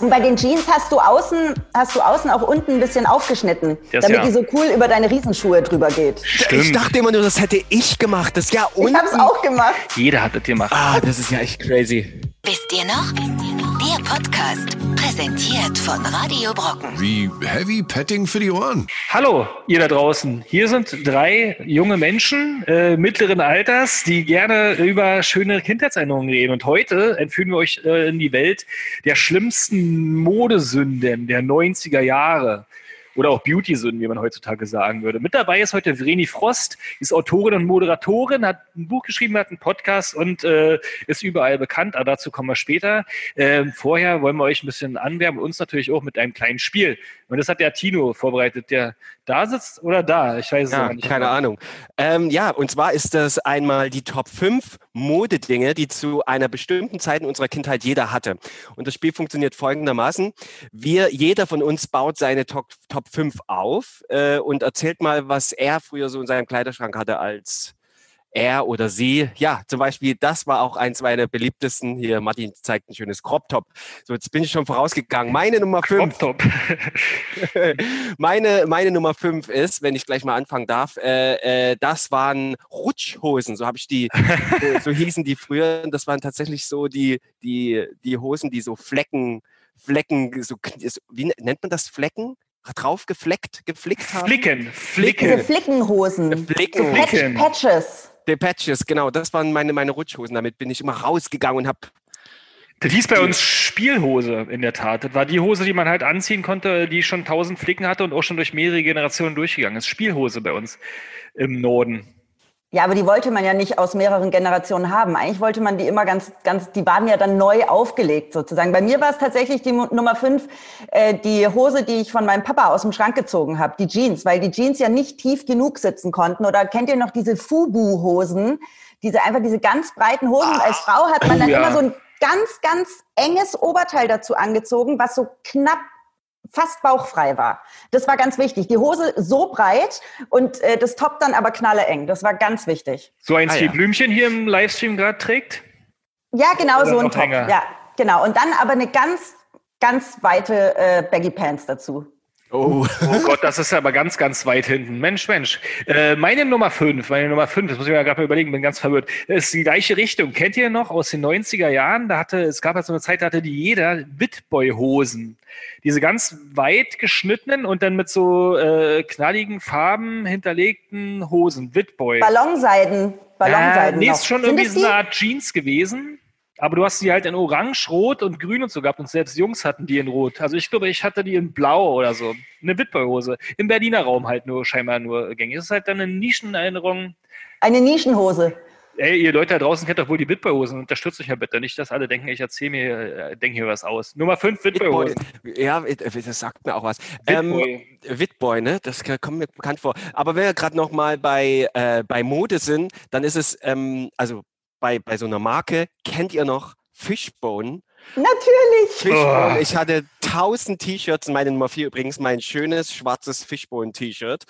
Und bei den Jeans hast du außen, hast du außen auch unten ein bisschen aufgeschnitten, Das damit ja. die so cool über deine Riesenschuhe drüber geht. Stimmt. Ich dachte immer nur, das hätte ich gemacht. Das ja Ich unten. habe es auch gemacht. Jeder hat das gemacht. Ah, das ist ja echt crazy. Wisst ihr noch? Der Podcast, präsentiert von Radio Brocken. Wie Heavy Petting für die Ohren. Hallo, ihr da draußen. Hier sind drei junge Menschen äh, mittleren Alters, die gerne über schöne Kindheitserinnerungen reden. Und heute entführen wir euch äh, in die Welt der schlimmsten Modesünden der 90er Jahre. Oder auch Beauty-Sünden, wie man heutzutage sagen würde. Mit dabei ist heute Vreni Frost, ist Autorin und Moderatorin, hat ein Buch geschrieben, hat einen Podcast und äh, ist überall bekannt. Aber dazu kommen wir später. Ähm, vorher wollen wir euch ein bisschen anwärmen, uns natürlich auch mit einem kleinen Spiel. Und das hat der Tino vorbereitet, der da sitzt oder da. Ich weiß es Ja, nicht. keine Ahnung. Ähm, ja, und zwar ist das einmal die Top 5 Modedinge, die zu einer bestimmten Zeit in unserer Kindheit jeder hatte. Und das Spiel funktioniert folgendermaßen. Wir, jeder von uns baut seine Top, Top 5 auf äh, und erzählt mal, was er früher so in seinem Kleiderschrank hatte als er oder sie. Ja, zum Beispiel, das war auch eins meiner beliebtesten. Hier, Martin zeigt ein schönes Crop Top. So, jetzt bin ich schon vorausgegangen. Meine Nummer 5. Top, top. meine, meine Nummer fünf ist, wenn ich gleich mal anfangen darf, äh, äh, das waren Rutschhosen, so habe ich die, so, so hießen die früher. Das waren tatsächlich so die, die, die Hosen, die so Flecken, Flecken, so, wie nennt man das Flecken? Drauf gefleckt, geflickt haben? Flicken, Diese Flicken. Flickenhosen. Flicken. So Patch, Flicken. Patches. Die Patches, genau, das waren meine, meine Rutschhosen. Damit bin ich immer rausgegangen und habe Das hieß bei uns Spielhose in der Tat. Das war die Hose, die man halt anziehen konnte, die schon tausend Flicken hatte und auch schon durch mehrere Generationen durchgegangen ist. Spielhose bei uns im Norden. Ja, aber die wollte man ja nicht aus mehreren Generationen haben. Eigentlich wollte man die immer ganz, ganz, die waren ja dann neu aufgelegt sozusagen. Bei mir war es tatsächlich die Nummer fünf, äh, die Hose, die ich von meinem Papa aus dem Schrank gezogen habe, die Jeans, weil die Jeans ja nicht tief genug sitzen konnten. Oder kennt ihr noch diese Fubu-Hosen? Diese einfach diese ganz breiten Hosen. Und als Frau hat man dann ja. immer so ein ganz, ganz enges Oberteil dazu angezogen, was so knapp fast bauchfrei war. Das war ganz wichtig. Die Hose so breit und äh, das Top dann aber knalleeng. Das war ganz wichtig. So eins Ah, wie ja. Blümchen hier im Livestream gerade trägt. Ja, genau Oder so ein Top. Ja, genau. Und dann aber eine ganz, ganz weite äh, Baggy Pants dazu. Oh, Oh Gott, das ist ja aber ganz, ganz weit hinten. Mensch, Mensch. Äh, meine Nummer 5, meine Nummer 5, das muss ich mir gerade mal überlegen, bin ganz verwirrt. Das ist die gleiche Richtung. Kennt ihr noch aus den 90er Jahren? Da hatte, es gab ja so eine Zeit, da hatte die jeder Witboy-Hosen. Diese ganz weit geschnittenen und dann mit so äh, knalligen Farben hinterlegten Hosen. Witboy. Ballonseiden. Ballonseiden. Äh, nee, noch. ist schon Sind irgendwie so eine Art Jeans gewesen. Aber du hast die halt in Orange, Rot und Grün und so gehabt. Und selbst Jungs hatten die in Rot. Also ich glaube, ich hatte die in Blau oder so. Eine Witboy-Hose. Im Berliner Raum halt nur, scheinbar nur gängig. Das ist halt dann eine Nischenerinnerung. Eine Nischenhose. Ey, ihr Leute da draußen kennt doch wohl die Witboy-Hosen. Unterstützt euch ja bitte. Nicht, dass alle denken, ich erzähle mir, äh, denke hier was aus. Nummer 5, Witboy-Hosen. ja, das sagt mir auch was. Ähm, Witboy. Witboy, ne? Das kommt mir bekannt vor. Aber wenn wir gerade noch mal bei, äh, bei Mode sind, dann ist es, ähm, also bei, bei so einer Marke, kennt ihr noch Fishbone? Natürlich. Fishbone. Oh. Ich hatte tausend T-Shirts, meine Nummer vier übrigens, mein schönes schwarzes Fishbone-T-Shirt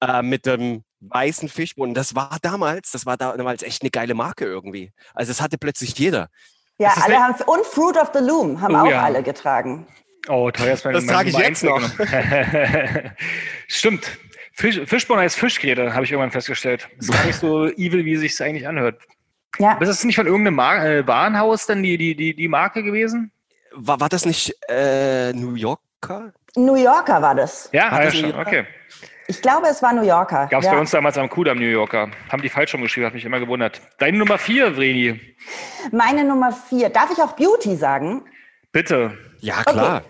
äh, mit dem weißen Fishbone. Das war damals, das war damals echt eine geile Marke irgendwie. Also das hatte plötzlich jeder. Ja, Das alle haben und Fruit of the Loom haben Oh, auch ja. alle getragen. Oh, teuer ist mein Das trage ich jetzt weggenommen. Stimmt. Fisch, Fischborn heißt Fischgräte, habe ich irgendwann festgestellt. Ist gar nicht so evil, wie sich eigentlich anhört. Ja. Ist das nicht von irgendeinem Mar äh, Warenhaus dann die, die, die, die Marke gewesen? War, war das nicht äh, New Yorker? New Yorker war das. Ja, War ja das schon. Okay. Ich glaube, es war New Yorker. Gab es ja. bei uns damals am Kudamm New Yorker. Haben die falsch rumgeschrieben, hat mich immer gewundert. Deine Nummer vier, Vreni. Meine Nummer vier. Darf ich auch Beauty sagen? Bitte. Ja, klar.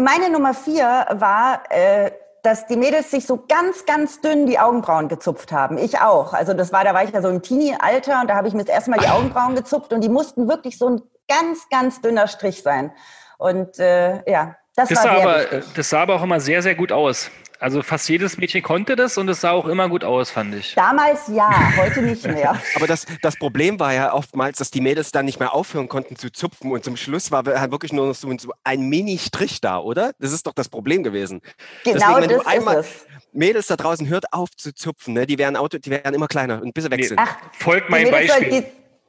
Meine Nummer vier war, äh, dass die Mädels sich so ganz, ganz dünn die Augenbrauen gezupft haben. Ich auch. Also das war, da war ich ja so im Teenie-Alter und da habe ich mir das erste Mal die Augenbrauen gezupft und die mussten wirklich so ein ganz, ganz dünner Strich sein. Und äh, ja, das, Das war sah, aber, wichtig. das sah aber auch immer sehr, sehr gut aus. Also fast jedes Mädchen konnte das und es sah auch immer gut aus, fand ich. Damals ja, heute nicht mehr. Aber das, das Problem war ja oftmals, dass die Mädels dann nicht mehr aufhören konnten zu zupfen und zum Schluss war halt wirklich nur noch so, so ein Mini-Strich da, oder? Das ist doch das Problem gewesen. Genau wenn du das ist einmal es. Mädels da draußen hört auf zu zupfen, ne? die werden Auto, die werden immer kleiner und bis sie weg Nee. sind. Ach, Folgt mein Beispiel. die,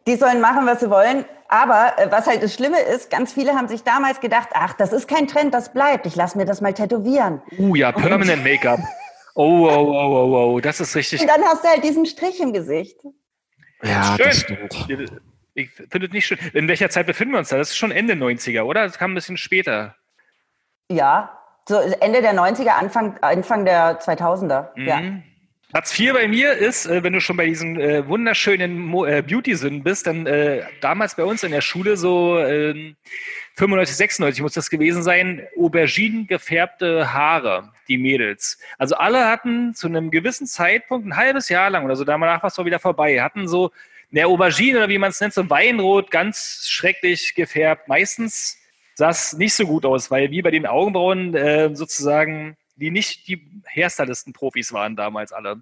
die sollen machen, was sie wollen. Aber äh, was halt das Schlimme ist, ganz viele haben sich damals gedacht, ach, das ist kein Trend, das bleibt. Ich lasse mir das mal tätowieren. Uh ja, Permanent Make-up. Oh, oh, oh, oh, oh, das ist richtig. Und dann hast du halt diesen Strich im Gesicht. Ja, Schön. das stimmt. Ich finde es nicht schön. In welcher Zeit befinden wir uns da? Das ist schon Ende 90er, oder? Das kam ein bisschen später. Ja, so Ende der 90er, Anfang, Anfang der 2000er. Ja. Platz 4 bei mir ist, äh, wenn du schon bei diesen äh, wunderschönen äh, Beauty-Sünden bist, dann äh, damals bei uns in der Schule so äh, 95, 96 muss das gewesen sein, Auberginen gefärbte Haare, die Mädels. Also alle hatten zu einem gewissen Zeitpunkt, ein halbes Jahr lang oder so, danach war es wieder vorbei, hatten so eine Aubergine oder wie man es nennt, so Weinrot, ganz schrecklich gefärbt. Meistens sah es nicht so gut aus, weil wie bei den Augenbrauen äh, sozusagen die nicht die Hairstylisten-Profis waren damals alle.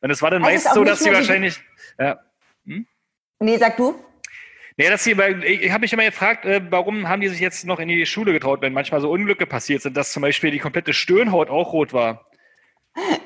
Und es war dann Also meist so, dass sie wahrscheinlich, ja, Nee, sag du? Nee, dass sie, weil ich habe mich immer gefragt, äh, warum haben die sich jetzt noch in die Schule getraut, wenn manchmal so Unglücke passiert sind, dass zum Beispiel die komplette Stirnhaut auch rot war.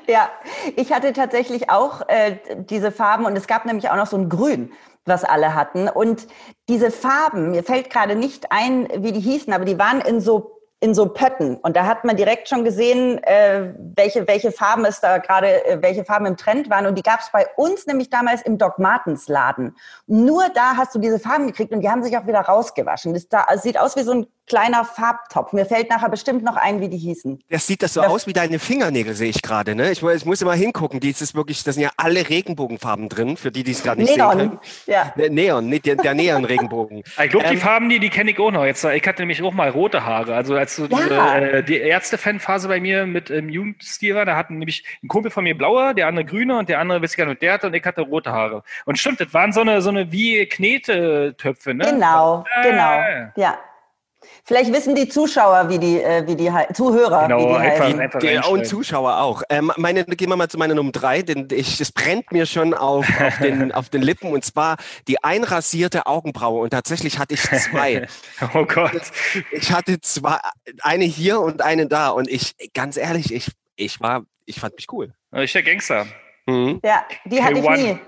Ja, ich hatte tatsächlich auch äh, diese Farben und es gab nämlich auch noch so ein Grün, was alle hatten. Und diese Farben, mir fällt gerade nicht ein, wie die hießen, aber die waren in so in so Pötten und da hat man direkt schon gesehen, äh, welche welche Farben es da gerade, äh, welche Farben im Trend waren und die gab es bei uns nämlich damals im Doc Martens Laden. Nur da hast du diese Farben gekriegt und die haben sich auch wieder rausgewaschen. Das da, es sieht aus wie so ein kleiner Farbtopf. Mir fällt nachher bestimmt noch ein, wie die hießen. Das sieht das so Ja. aus wie deine Fingernägel, sehe ich gerade. Ne? Ich, ich muss immer hingucken. Die, das ist wirklich, das sind ja alle Regenbogenfarben drin, für die, die es gerade nicht sehen Neon. können. Ja. Der Neon, nicht der, der Neon-Regenbogen. Ich glaube, die Ähm, Farben, die, die kenne ich auch noch. Jetzt, ich hatte nämlich auch mal rote Haare. Also als so diese, Ja. äh, die Ärzte-Fan-Phase bei mir mit ähm, Jugendstil war, da hatten nämlich ein Kumpel von mir blaue, der andere grüne und der andere weiß ich gar nicht, der hatte und ich hatte rote Haare. Und stimmt, das waren so eine, so eine wie Knetetöpfe, ne? Genau, Ja, genau. Ja. Vielleicht wissen die Zuschauer, wie die, äh, wie die Zuhörer, Genau, wie die einfach- heißen. einfach Der, und. Zuschauer auch. Ähm, meine, gehen wir mal zu meiner Nummer drei, denn ich, es brennt mir schon auf, auf, den, auf den Lippen und zwar die einrasierte Augenbraue. Und tatsächlich hatte ich zwei. Oh Gott. ich hatte zwei, eine hier und eine da. Und ich, ganz ehrlich, ich, ich war, ich fand mich cool. Ich der Gangster. Mhm. Ja, die hatte ich K1. nie.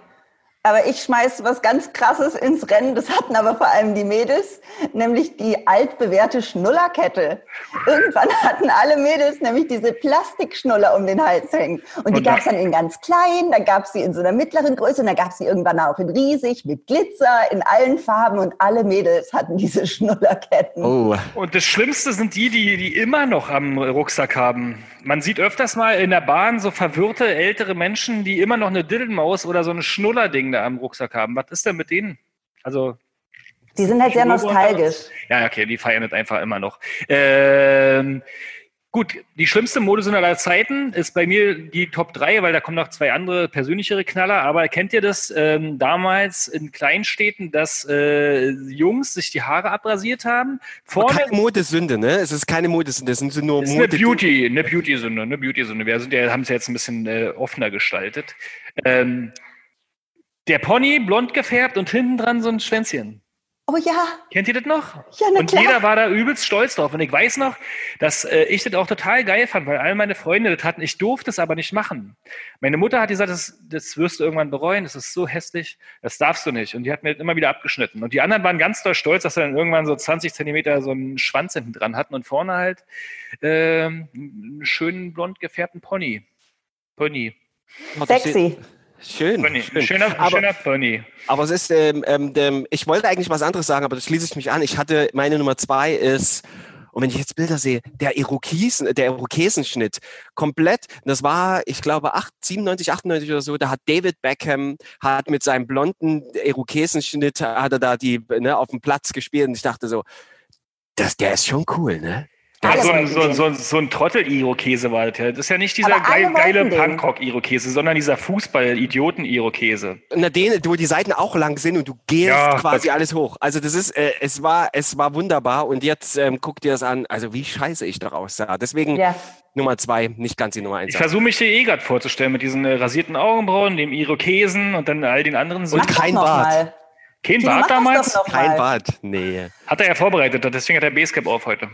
Aber ich schmeiß was ganz Krasses ins Rennen. Das hatten aber vor allem die Mädels, nämlich die altbewährte Schnullerkette. Irgendwann hatten alle Mädels nämlich diese Plastikschnuller um den Hals hängen. Und die gab es dann in ganz klein, dann gab es sie in so einer mittleren Größe und dann gab es sie irgendwann auch in riesig, mit Glitzer, in allen Farben und alle Mädels hatten diese Schnullerketten. Oh. Und das Schlimmste sind die, die, die immer noch am Rucksack haben. Man sieht öfters mal in der Bahn so verwirrte ältere Menschen, die immer noch eine Diddlemaus oder so ein Schnullerding da am Rucksack haben. Was ist denn mit denen? Also, Die sind halt sehr nostalgisch. ja, okay, die feiern das einfach immer noch. Ähm, gut, die schlimmste Modesünde aller Zeiten ist bei mir die Top 3, weil da kommen noch zwei andere persönlichere Knaller. Aber kennt ihr das ähm, damals in Kleinstädten, dass äh, Jungs sich die Haare abrasiert haben? Vorne keine Modesünde, ne? Es ist keine Modesünde, es sind nur ist eine Mode. Beauty, eine Beauty-Sünde, eine Beauty-Sünde. Wir sind ja, haben es jetzt ein bisschen äh, offener gestaltet. Ähm, der Pony blond gefärbt und hinten dran so ein Schwänzchen. Oh ja, Kennt ihr das noch? Ja, na und klar. jeder war da übelst stolz drauf. Und ich weiß noch, dass äh, ich das auch total geil fand, weil all meine Freunde das hatten. Ich durfte es aber nicht machen. Meine Mutter hat gesagt, das, das wirst du irgendwann bereuen, das ist so hässlich, das darfst du nicht. Und die hat mir das immer wieder abgeschnitten. Und die anderen waren ganz doll stolz, dass sie dann irgendwann so 20 Zentimeter so einen Schwanz hinten dran hatten und vorne halt ähm, einen schönen blond gefärbten Pony. Pony. Oh, das sexy. Schön. Pony. schön. Schöner, aber, schöner Pony. aber es ist, ähm, ähm, ähm, ich wollte eigentlich was anderes sagen, aber das schließe ich mich an. Ich hatte, meine Nummer zwei ist, und wenn ich jetzt Bilder sehe, der Irokesen, der Irokesenschnitt komplett, das war, ich glaube, 8, 97, 98 oder so, da hat David Beckham, hat mit seinem blonden Irokesenschnitt, hat er da die, ne, auf dem Platz gespielt und ich dachte so, das, der ist schon cool, ne? Ja, so, ein, so, so, so ein Trottel-Irokese war das ja. Das ist ja nicht dieser geil, geile. Punkrock-Irokese, sondern dieser Fußball-Idioten-Irokese. Na, den, wo die Seiten auch lang sind und du gehst Ja, quasi alles hoch. Also das ist, äh, es war, es war wunderbar und jetzt ähm, guck dir das an, also wie scheiße ich daraus sah. Deswegen Ja. Nummer zwei, nicht ganz die Nummer eins. Ich versuche mich dir eh gerade vorzustellen mit diesen äh, rasierten Augenbrauen, dem Irokesen und dann all den anderen. Und Sünden. Mach kein Bart. Mal. Kein Bart damals? Kein. Bart, nee. Hat er ja vorbereitet, deswegen hat er Basecap auf heute.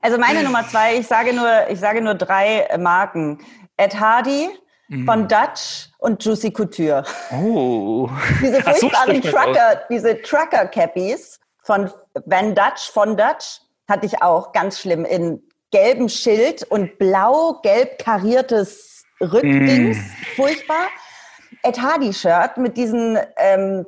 Also meine Nummer zwei, ich sage nur, ich sage nur drei Marken. Ed Hardy Mhm. von Dutch und Juicy Couture. Oh. Diese so furchtbaren aus. Trucker, diese Trucker-Cappies von Van Dutch, von Dutch, hatte ich auch ganz schlimm in gelbem Schild und blau-gelb kariertes Rückdings. Mm. Furchtbar. Ed Hardy-Shirt mit diesen, ähm,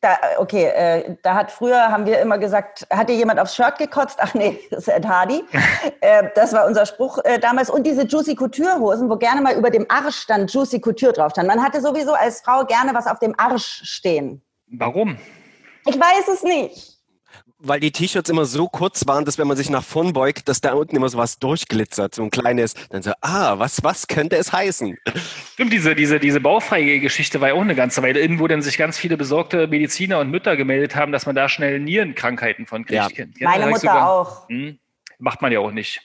da, okay, äh, da hat früher, haben wir immer gesagt, hat dir jemand aufs Shirt gekotzt? Ach nee, das ist Ed Hardy. äh, das war unser Spruch äh, damals. Und diese Juicy Couture-Hosen, wo gerne mal über dem Arsch stand Juicy Couture drauf stand. Man hatte sowieso als Frau gerne was auf dem Arsch stehen. Warum? Ich weiß es nicht. Weil die T-Shirts immer so kurz waren, dass wenn man sich nach vorn beugt, dass da unten immer so was durchglitzert, so ein kleines, dann so, ah, was, was könnte es heißen? Stimmt, diese, diese, diese baufreie Geschichte war ja auch eine ganze Weile in, wo dann sich ganz viele besorgte Mediziner und Mütter gemeldet haben, dass man da schnell Nierenkrankheiten von kriegt. Ja. Kennt- Meine Mutter sogar? auch. Hm, macht man ja auch nicht.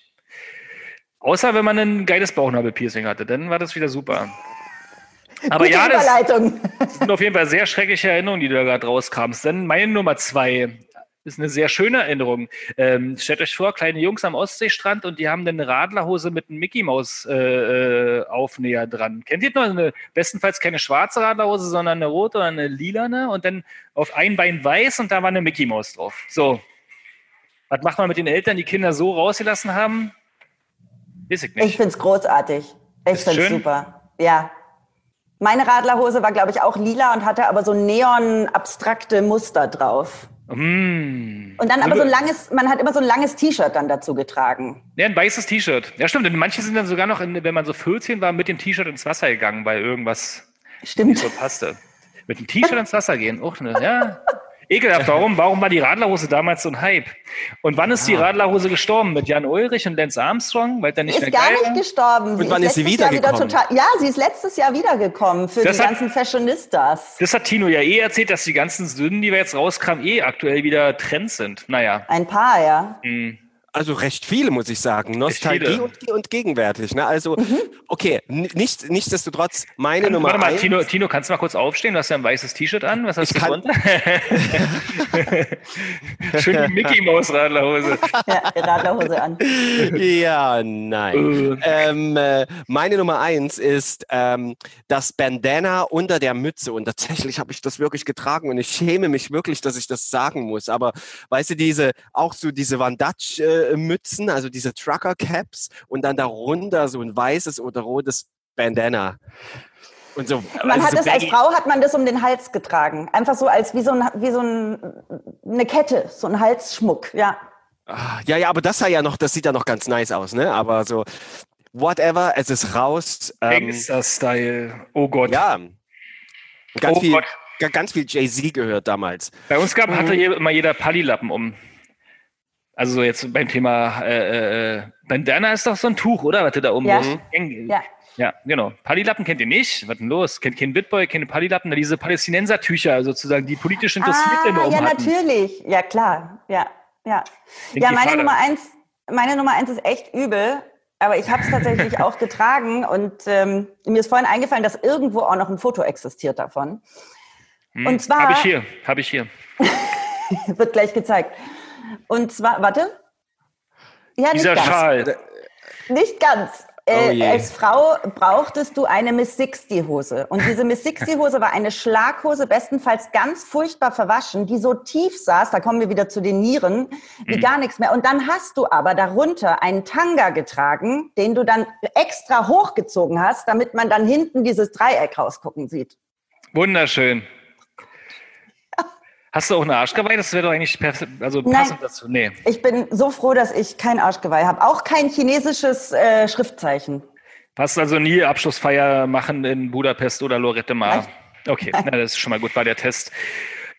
Außer wenn man ein geiles Bauchnabelpiercing hatte, dann war das wieder super. Aber Gute ja, das sind auf jeden Fall sehr schreckliche Erinnerungen, die du da gerade rauskamst. Denn meine Nummer zwei ist eine sehr schöne Erinnerung. Ähm, stellt euch vor, kleine Jungs am Ostseestrand und die haben eine Radlerhose mit einem Mickey Maus äh, äh, Aufnäher dran. Kennt ihr noch eine, bestenfalls keine schwarze Radlerhose, sondern eine rote oder eine lilane und dann auf ein Bein weiß und da war eine Mickey Maus drauf. So. Was macht man mit den Eltern, die Kinder so rausgelassen haben? Weiß ich nicht. Ich finde es großartig. Ich finde es super. Ja. Meine Radlerhose war, glaube ich, auch lila und hatte aber so neon-abstrakte Muster drauf. Mm. Und dann aber so ein langes, man hat immer so ein langes T-Shirt dann dazu getragen. Ja, ein weißes T-Shirt. Ja, stimmt. Und manche sind dann sogar noch, in, wenn man so 14 war, mit dem T-Shirt ins Wasser gegangen, weil irgendwas nicht Stimmt. so passte. Mit dem T-Shirt ins Wasser gehen. Auch ne, ja. Ekelhaft. Warum, warum war die Radlerhose damals so ein Hype? Und wann ist die Radlerhose gestorben? Mit Jan Ulrich und Lance Armstrong? Weil der nicht Ist mehr gar geil nicht war? gestorben. Und wann ist sie Jahr wieder wiedergekommen? total, ja, sie ist letztes Jahr wiedergekommen für Das die hat- ganzen Fashionistas. Das hat Tino ja eh erzählt, dass die ganzen Sünden, die wir jetzt rauskamen, eh aktuell wieder Trends sind. Naja. Ein paar, ja. Hm. Also recht viele, muss ich sagen. Nostalgie und, und gegenwärtig. Ne? Also, okay, n- nicht, nichtsdestotrotz, meine Kann, Nummer warte mal, eins. Tino, Tino, kannst du mal kurz aufstehen? Du hast ja ein weißes T-Shirt an. Was hast Ich du kann- drunter? Schön die Mickey Maus Radlerhose. ja Radlerhose an. Ja, nein. Äh. ähm, äh, meine Nummer eins ist ähm, das Bandana unter der Mütze. Und tatsächlich habe ich das wirklich getragen und ich schäme mich wirklich, dass ich das sagen muss. Aber weißt du, diese, auch so diese Van Dutch äh, Mützen, also diese Trucker Caps und dann darunter so ein weißes oder rotes Bandana. Und so, Man also hat so es als. Frau hat man das um den Hals getragen. Einfach so als wie so, ein, wie so ein, eine Kette, so ein Halsschmuck, ja. Ah, Ja, ja, aber das sah ja noch, das sieht ja noch ganz nice aus, ne? Aber so, whatever, es ist raus. Ähm, Gangster-Style. Oh Gott. ja, ganz Oh viel, Gott. ga- ganz viel Jay-Z gehört damals. Bei uns gab, Mhm. hatte je- immer jeder Pallilappen um. Also so jetzt beim Thema äh, äh, Bandana ist doch so ein Tuch, oder? Was du da um Ja. Eng- Ja. Ja, genau. Pallilappen kennt ihr nicht. Was denn los? Kennt kein Bitboy, keine Pallilappen, diese Palästinensertücher sozusagen, die politisch Interessierte immer Ah, ja, umhatten. natürlich. Ja, klar. Ja, ja. Ja, meine. Nummer eins, meine Nummer eins ist echt übel, aber ich habe es tatsächlich auch getragen und ähm, mir ist vorhin eingefallen, dass irgendwo auch noch ein Foto existiert davon. Hm, und zwar- Habe ich hier, habe ich hier. Wird gleich gezeigt. Und zwar, warte. Ja, nicht Dieser ganz. Schal. Nicht ganz. Oh Äh, je. als Frau brauchtest du eine Miss 60 Hose. Und diese Miss 60 Hose war eine Schlaghose, bestenfalls ganz furchtbar verwaschen, die so tief saß, da kommen wir wieder zu den Nieren, wie Mhm. gar nichts mehr. Und dann hast du aber darunter einen Tanga getragen, den du dann extra hochgezogen hast, damit man dann hinten dieses Dreieck rausgucken sieht. Wunderschön. Hast du auch eine Arschgeweih? Das wäre doch eigentlich also Nein. passend dazu. Nee. Ich bin so froh, dass ich kein Arschgeweih habe. Auch kein chinesisches äh, Schriftzeichen. Hast also nie Abschlussfeier machen in Budapest oder Lorette Mar. Nein. Okay, na, das ist schon mal gut, war der Test.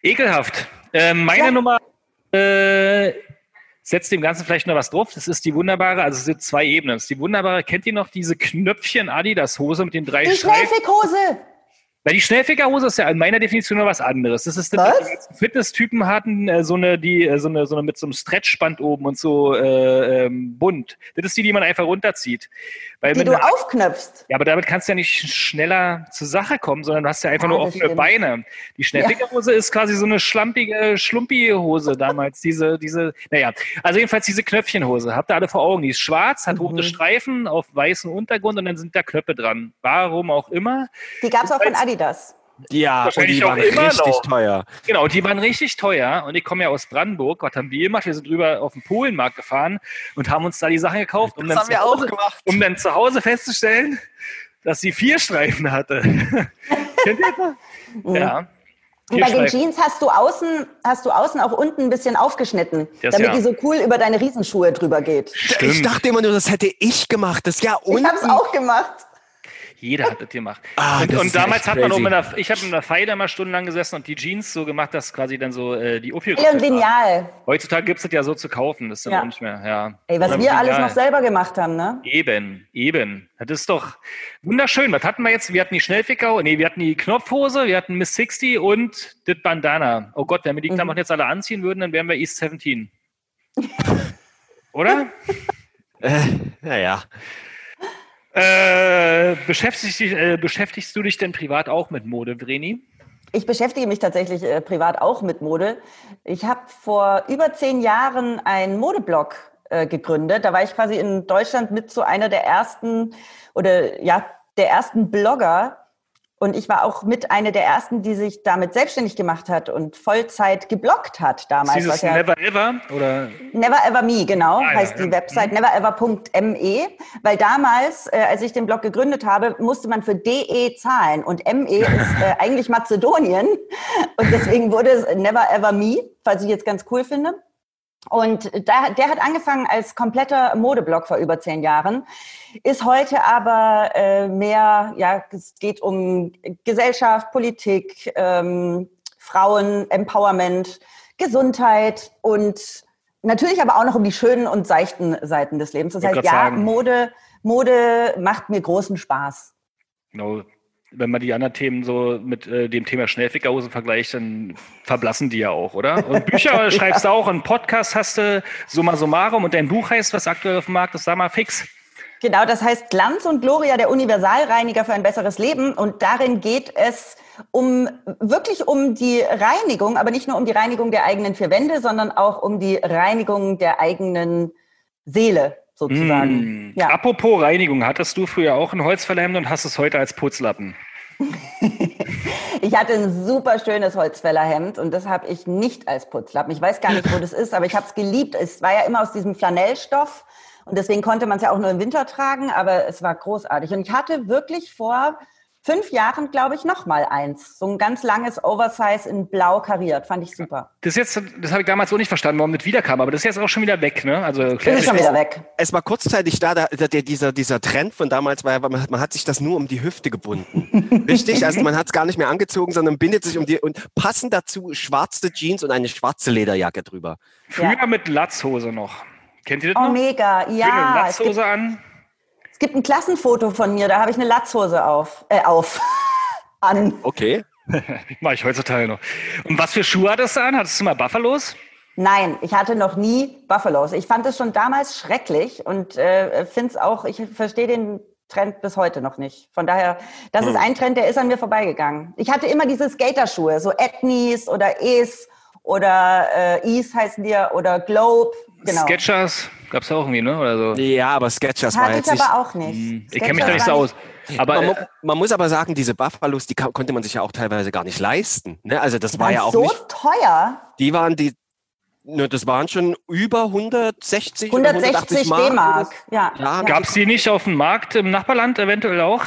Ekelhaft. Ähm, meine Ja. Nummer äh, setzt dem Ganzen vielleicht noch was drauf. Das ist die wunderbare, also es sind zwei Ebenen. Das ist die wunderbare, kennt ihr noch diese Knöpfchen Adidas Hose mit den drei Die Streifen? Weil die Schnellfickerhose ist ja in meiner Definition noch was anderes. Das ist das, Was? die ganzen Fitnesstypen hatten, äh, so eine, die, äh, so eine, so eine mit so einem Stretchband oben und so äh, ähm, bunt. Das ist die, die man einfach runterzieht. Weil Die du einer- aufknöpfst. ja, aber damit kannst du ja nicht schneller zur Sache kommen, sondern du hast ja einfach Ja, nur das offene stimmt. Beine. Die Schnellfickerhose ist quasi so eine schlampige Schlumpi-Hose damals. Diese, diese, naja, also jedenfalls diese Knöpfchenhose. Habt ihr alle vor Augen. Die ist schwarz, hat rote Mhm. Streifen auf weißem Untergrund und dann sind da Knöpfe dran. Warum auch immer. Die gab es auch von Jedenfalls- Adidas. Ja, und die waren richtig noch. teuer. Genau, die waren richtig teuer und ich komme ja aus Brandenburg. Was haben wir gemacht? Wir sind drüber auf den Polenmarkt gefahren und haben uns da die Sachen gekauft, um, dann zu, Hause, gemacht. um dann zu Hause festzustellen, dass sie vier Streifen hatte. Kennt ihr das? Mhm. Ja. Und bei den. Jeans hast du außen, hast du außen auch unten ein bisschen aufgeschnitten, Das damit ja. die so cool über deine Riesenschuhe drüber geht. Ich Stimmt. dachte immer nur, das hätte ich gemacht. Das ja Ich unten. habe es auch gemacht. Jeder hat das gemacht. Ah, und das und damals hat man auch mit einer, ich habe mit einer Feile mal stundenlang gesessen und die Jeans so gemacht, dass quasi dann so äh, die Aufhörung. Helle und Lineal. Heutzutage gibt es das ja so zu kaufen, das ist dann Ja. nicht mehr. Ja. Ey, was wir alles Lineal. noch selber gemacht haben, ne? Eben, eben. Das ist doch wunderschön. Was hatten wir jetzt? Wir hatten die Schnellficker, nee, wir hatten die Knopfhose, wir hatten Miss 60 und das Bandana. Oh Gott, wenn wir die Mhm. Klamotten jetzt alle anziehen würden, dann wären wir East 17. Oder? Äh, naja. Äh, beschäftigst, äh, beschäftigst du dich denn privat auch mit Mode, Vreni? Ich beschäftige mich tatsächlich äh, privat auch mit Mode. Ich habe vor über zehn Jahren einen Modeblog äh, gegründet. Da war ich quasi in Deutschland mit zu einer der ersten oder ja, der ersten Blogger. Und ich war auch mit einer der ersten, die sich damit selbstständig gemacht hat und Vollzeit gebloggt hat damals. Dieses was ja- Never Ever? Oder? Never Ever Me, genau, Ah, ja, heißt die ja. Website neverever.me, weil damals, äh, als ich den Blog gegründet habe, musste man für DE zahlen und ME ist äh, eigentlich Mazedonien und deswegen wurde es Never Ever Me, was ich jetzt ganz cool finde. Und da, der hat angefangen als kompletter Modeblog vor über zehn Jahren, ist heute aber äh, mehr, ja, es geht um Gesellschaft, Politik, ähm, Frauen, Empowerment, Gesundheit und natürlich aber auch noch um die schönen und seichten Seiten des Lebens. Das heißt, ja, sagen. Mode, Mode macht mir großen Spaß. Genau. Wenn man die anderen Themen so mit äh, dem Thema Schnellfickerhose vergleicht, dann verblassen die ja auch, oder? Und Bücher schreibst du auch, einen Podcast hast du, summa summarum, und dein Buch heißt, was aktuell auf dem Markt ist, sag mal fix. Genau, das heißt Glanz und Gloria, der Universalreiniger für ein besseres Leben. Und darin geht es um wirklich um die Reinigung, aber nicht nur um die Reinigung der eigenen vier Wände, sondern auch um die Reinigung der eigenen Seele sozusagen. Mm. Ja. Apropos Reinigung, hattest du früher auch ein Holzfällerhemd und hast es heute als Putzlappen? Ich hatte ein super schönes Holzfällerhemd und das habe ich nicht als Putzlappen. Ich weiß gar nicht, wo das ist, aber ich habe es geliebt. Es war ja immer aus diesem Flanellstoff und deswegen konnte man es ja auch nur im Winter tragen, aber es war großartig. Und ich hatte wirklich vor fünf Jahren, glaube ich, noch mal eins. So ein ganz langes Oversize in blau kariert. Fand ich super. Das ist jetzt, das habe ich damals auch nicht verstanden, warum das wiederkam, aber das ist jetzt auch schon wieder weg, ne? Also Das klär ist schon wieder weg. Es war kurzzeitig da, da der, der, dieser, dieser Trend von damals war, ja, man, hat- man hat sich das nur um die Hüfte gebunden. Richtig? Also man hat es gar nicht mehr angezogen, sondern bindet sich um die und passend dazu schwarze Jeans und eine schwarze Lederjacke drüber. Früher Ja. mit Latzhose noch. Kennt ihr das Oh, noch? mega. Schöne Ja, gibt, Latzhose an. Es gibt ein Klassenfoto von mir, da habe ich eine Latzhose auf. Äh, auf. An. Okay. Mache ich heutzutage noch. Und was für Schuhe hattest du an? Hattest du mal Buffalos? Nein, ich hatte noch nie Buffalos. Ich fand es schon damals schrecklich und äh, finde es auch, ich verstehe den Trend bis heute noch nicht. Von daher, das ist ein Trend, der ist an mir vorbeigegangen. Ich hatte immer diese Skaterschuhe, so Etnies oder Es oder äh, Ease heißen die ja, oder Globe. Genau. Sketchers gab es auch irgendwie, ne? Oder so. Ja, aber Sketchers war jetzt ich nicht. aber auch nicht. Hm, Ich kenne mich da nicht so aus. Aber man, äh, man muss aber sagen, diese Buffalos, die konnte man sich ja auch teilweise gar nicht leisten. Ne? Also das Die war waren ja auch so nicht. teuer. Die waren die. Ne, das waren schon über 160, oder 160 Mark. D-Mark. Ja. Ja, gab es die nicht auf dem Markt im Nachbarland eventuell auch?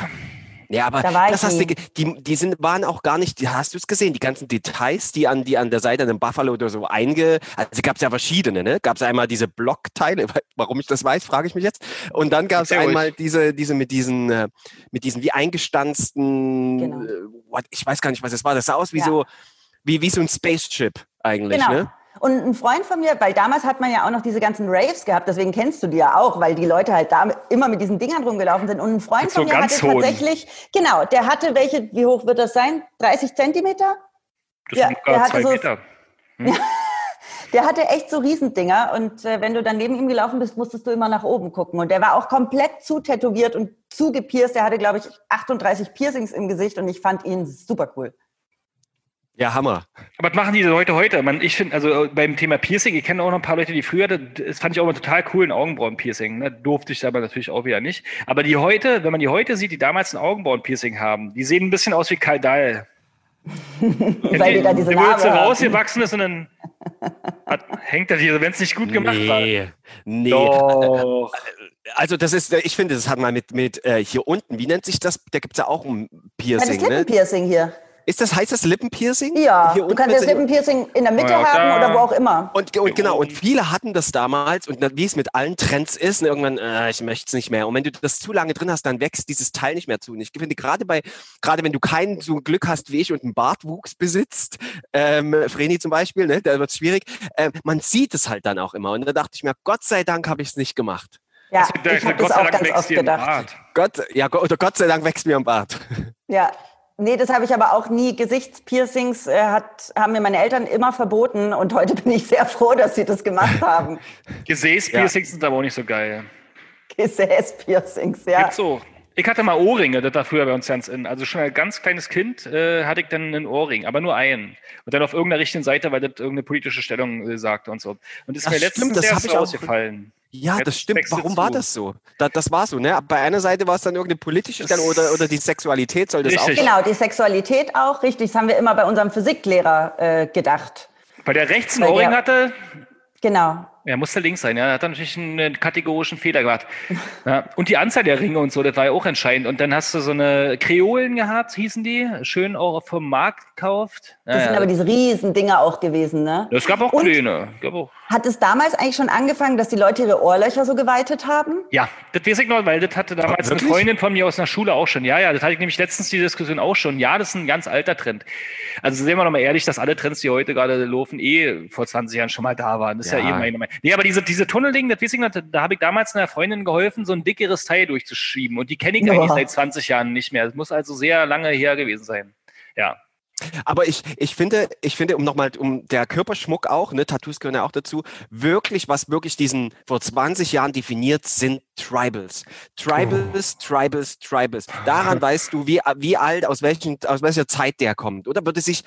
Ja, aber Da war das ich hast du, die, die sind, waren auch gar nicht, hast du es gesehen, die ganzen Details, die an, die an der Seite an dem Buffalo oder so einge, also gab es ja verschiedene, ne? Gab es einmal diese Blockteile, warum ich das weiß, frage ich mich jetzt. Und dann gab es einmal ruhig. diese, diese mit diesen, äh, mit diesen wie eingestanzten, Genau. äh, what, ich weiß gar nicht, was das war. Das sah aus wie Ja. so, wie, wie so ein Spaceship eigentlich, Genau. ne? Und ein Freund von mir, weil damals hat man ja auch noch diese ganzen Raves gehabt, deswegen kennst du die ja auch, weil die Leute halt da immer mit diesen Dingern rumgelaufen sind. Und ein Freund so von mir hatte hohen. tatsächlich, genau, der hatte welche, wie hoch wird das sein? 30 Zentimeter? Das Ja, sind der hatte zwei so- Meter. Der hatte echt so Riesendinger und äh, wenn du dann neben ihm gelaufen bist, musstest du immer nach oben gucken. Und der war auch komplett zu tätowiert und zu gepierst. Der hatte, glaube ich, 38 Piercings im Gesicht und ich fand ihn super cool. Ja, Hammer. Aber was machen diese Leute heute? Man, ich finde, also äh, beim Thema Piercing, ich kenne auch noch ein paar Leute, die früher, das das fand ich auch immer total cool, ein Augenbrauen-Piercing. Ne? Durfte ich aber natürlich auch wieder nicht. Aber die heute, wenn man die heute sieht, die damals ein Augenbrauen-Piercing haben, die sehen ein bisschen aus wie Karl Dahl. Weil die da diese Narbe rausgewachsen ist und dann hat, hängt er hier, wenn es nicht gut gemacht war. Nee, nee. Doch. Also das ist, ich finde, das hat mal mit, mit äh, hier unten, wie nennt sich das? Da gibt es ja auch ein Ja, das Piercing, ne? Lippenpiercing hier. Ist das, heißt das Lippenpiercing? Ja, Hier du kannst das Lippenpiercing in der Mitte Ja, haben da- oder wo auch immer. Und, und genau, und viele hatten das damals und wie es mit allen Trends ist, und irgendwann, äh, ich möchte es nicht mehr. Und wenn du das zu lange drin hast, dann wächst dieses Teil nicht mehr zu. Und ich finde, gerade bei, gerade wenn du kein so Glück hast wie ich und einen Bartwuchs besitzt, ähm, Vreni zum Beispiel, ne, da wird es schwierig, äh, man sieht es halt dann auch immer. Und da dachte ich mir, Gott sei Dank habe ich es nicht gemacht. Ja, ich habe Gott das sei auch Dank ganz wächst oft dir ein gedacht. Bart. Gott, ja, oder Gott sei Dank wächst mir am Bart. Ja, nee, das habe ich aber auch nie. Gesichtspiercings äh, hat, haben mir meine Eltern immer verboten und heute bin ich sehr froh, dass sie das gemacht haben. Gesäßpiercings sind aber auch nicht so geil. Gesäßpiercings, ja. Gibt's so. Ich hatte mal Ohrringe, das war früher bei uns ganz in. Also schon als ganz kleines Kind äh, hatte ich dann einen Ohrring, aber nur einen. Und dann auf irgendeiner richtigen Seite, weil das irgendeine politische Stellung äh, sagte und so. Und das ist Das mir stimmt, letztens hab erst ich auch- ausgefallen. Ja, Jetzt das stimmt. Warum war das so? Da, das war so, ne? Bei einer Seite war es dann irgendeine politische Stellung oder, oder die Sexualität soll das Richtig. auch. Genau, die Sexualität auch, richtig. Das haben wir immer bei unserem Physiklehrer äh, gedacht. Weil der rechts einen Ohrring hatte, Genau. Er musste links sein, ja. Er hat dann natürlich einen, kategorischen Fehler gemacht. Ja. Und die Anzahl der Ringe und so, das war ja auch entscheidend. Und dann hast du so eine Kreolen gehabt, hießen die, schön auch vom Markt gekauft. Das Ja, sind ja. aber diese riesen Dinger auch gewesen, ne? Es gab auch Und- kleine. Gab auch. Hat es damals eigentlich schon angefangen, dass die Leute ihre Ohrlöcher so geweitet haben? Ja, das weiß ich noch, weil das hatte damals eine? Freundin von mir aus einer Schule auch schon. Ja, ja, das hatte ich nämlich letztens die Diskussion auch schon. Ja, das ist ein ganz alter Trend. Also sehen wir doch mal ehrlich, dass alle Trends, die heute gerade laufen, eh vor 20 Jahren schon mal da waren. Das ist ja, Ja. eh meine Meinung. Nee, aber diese, diese Tunnelding, das weiß ich noch, da habe ich damals einer Freundin geholfen, so ein dickeres Teil durchzuschieben. Und die kenne ich Ja. eigentlich seit 20 Jahren nicht mehr. Das muss also sehr lange her gewesen sein. Ja. Aber ich, ich finde, ich finde, um nochmal, um der Körperschmuck auch, ne, Tattoos gehören ja auch dazu, wirklich, was wirklich diesen vor 20 Jahren definiert, sind Tribals. Tribals, Tribals, Tribals. Daran weißt du, wie, wie alt, aus, welchen, aus welcher Zeit der kommt. Oder würde sich,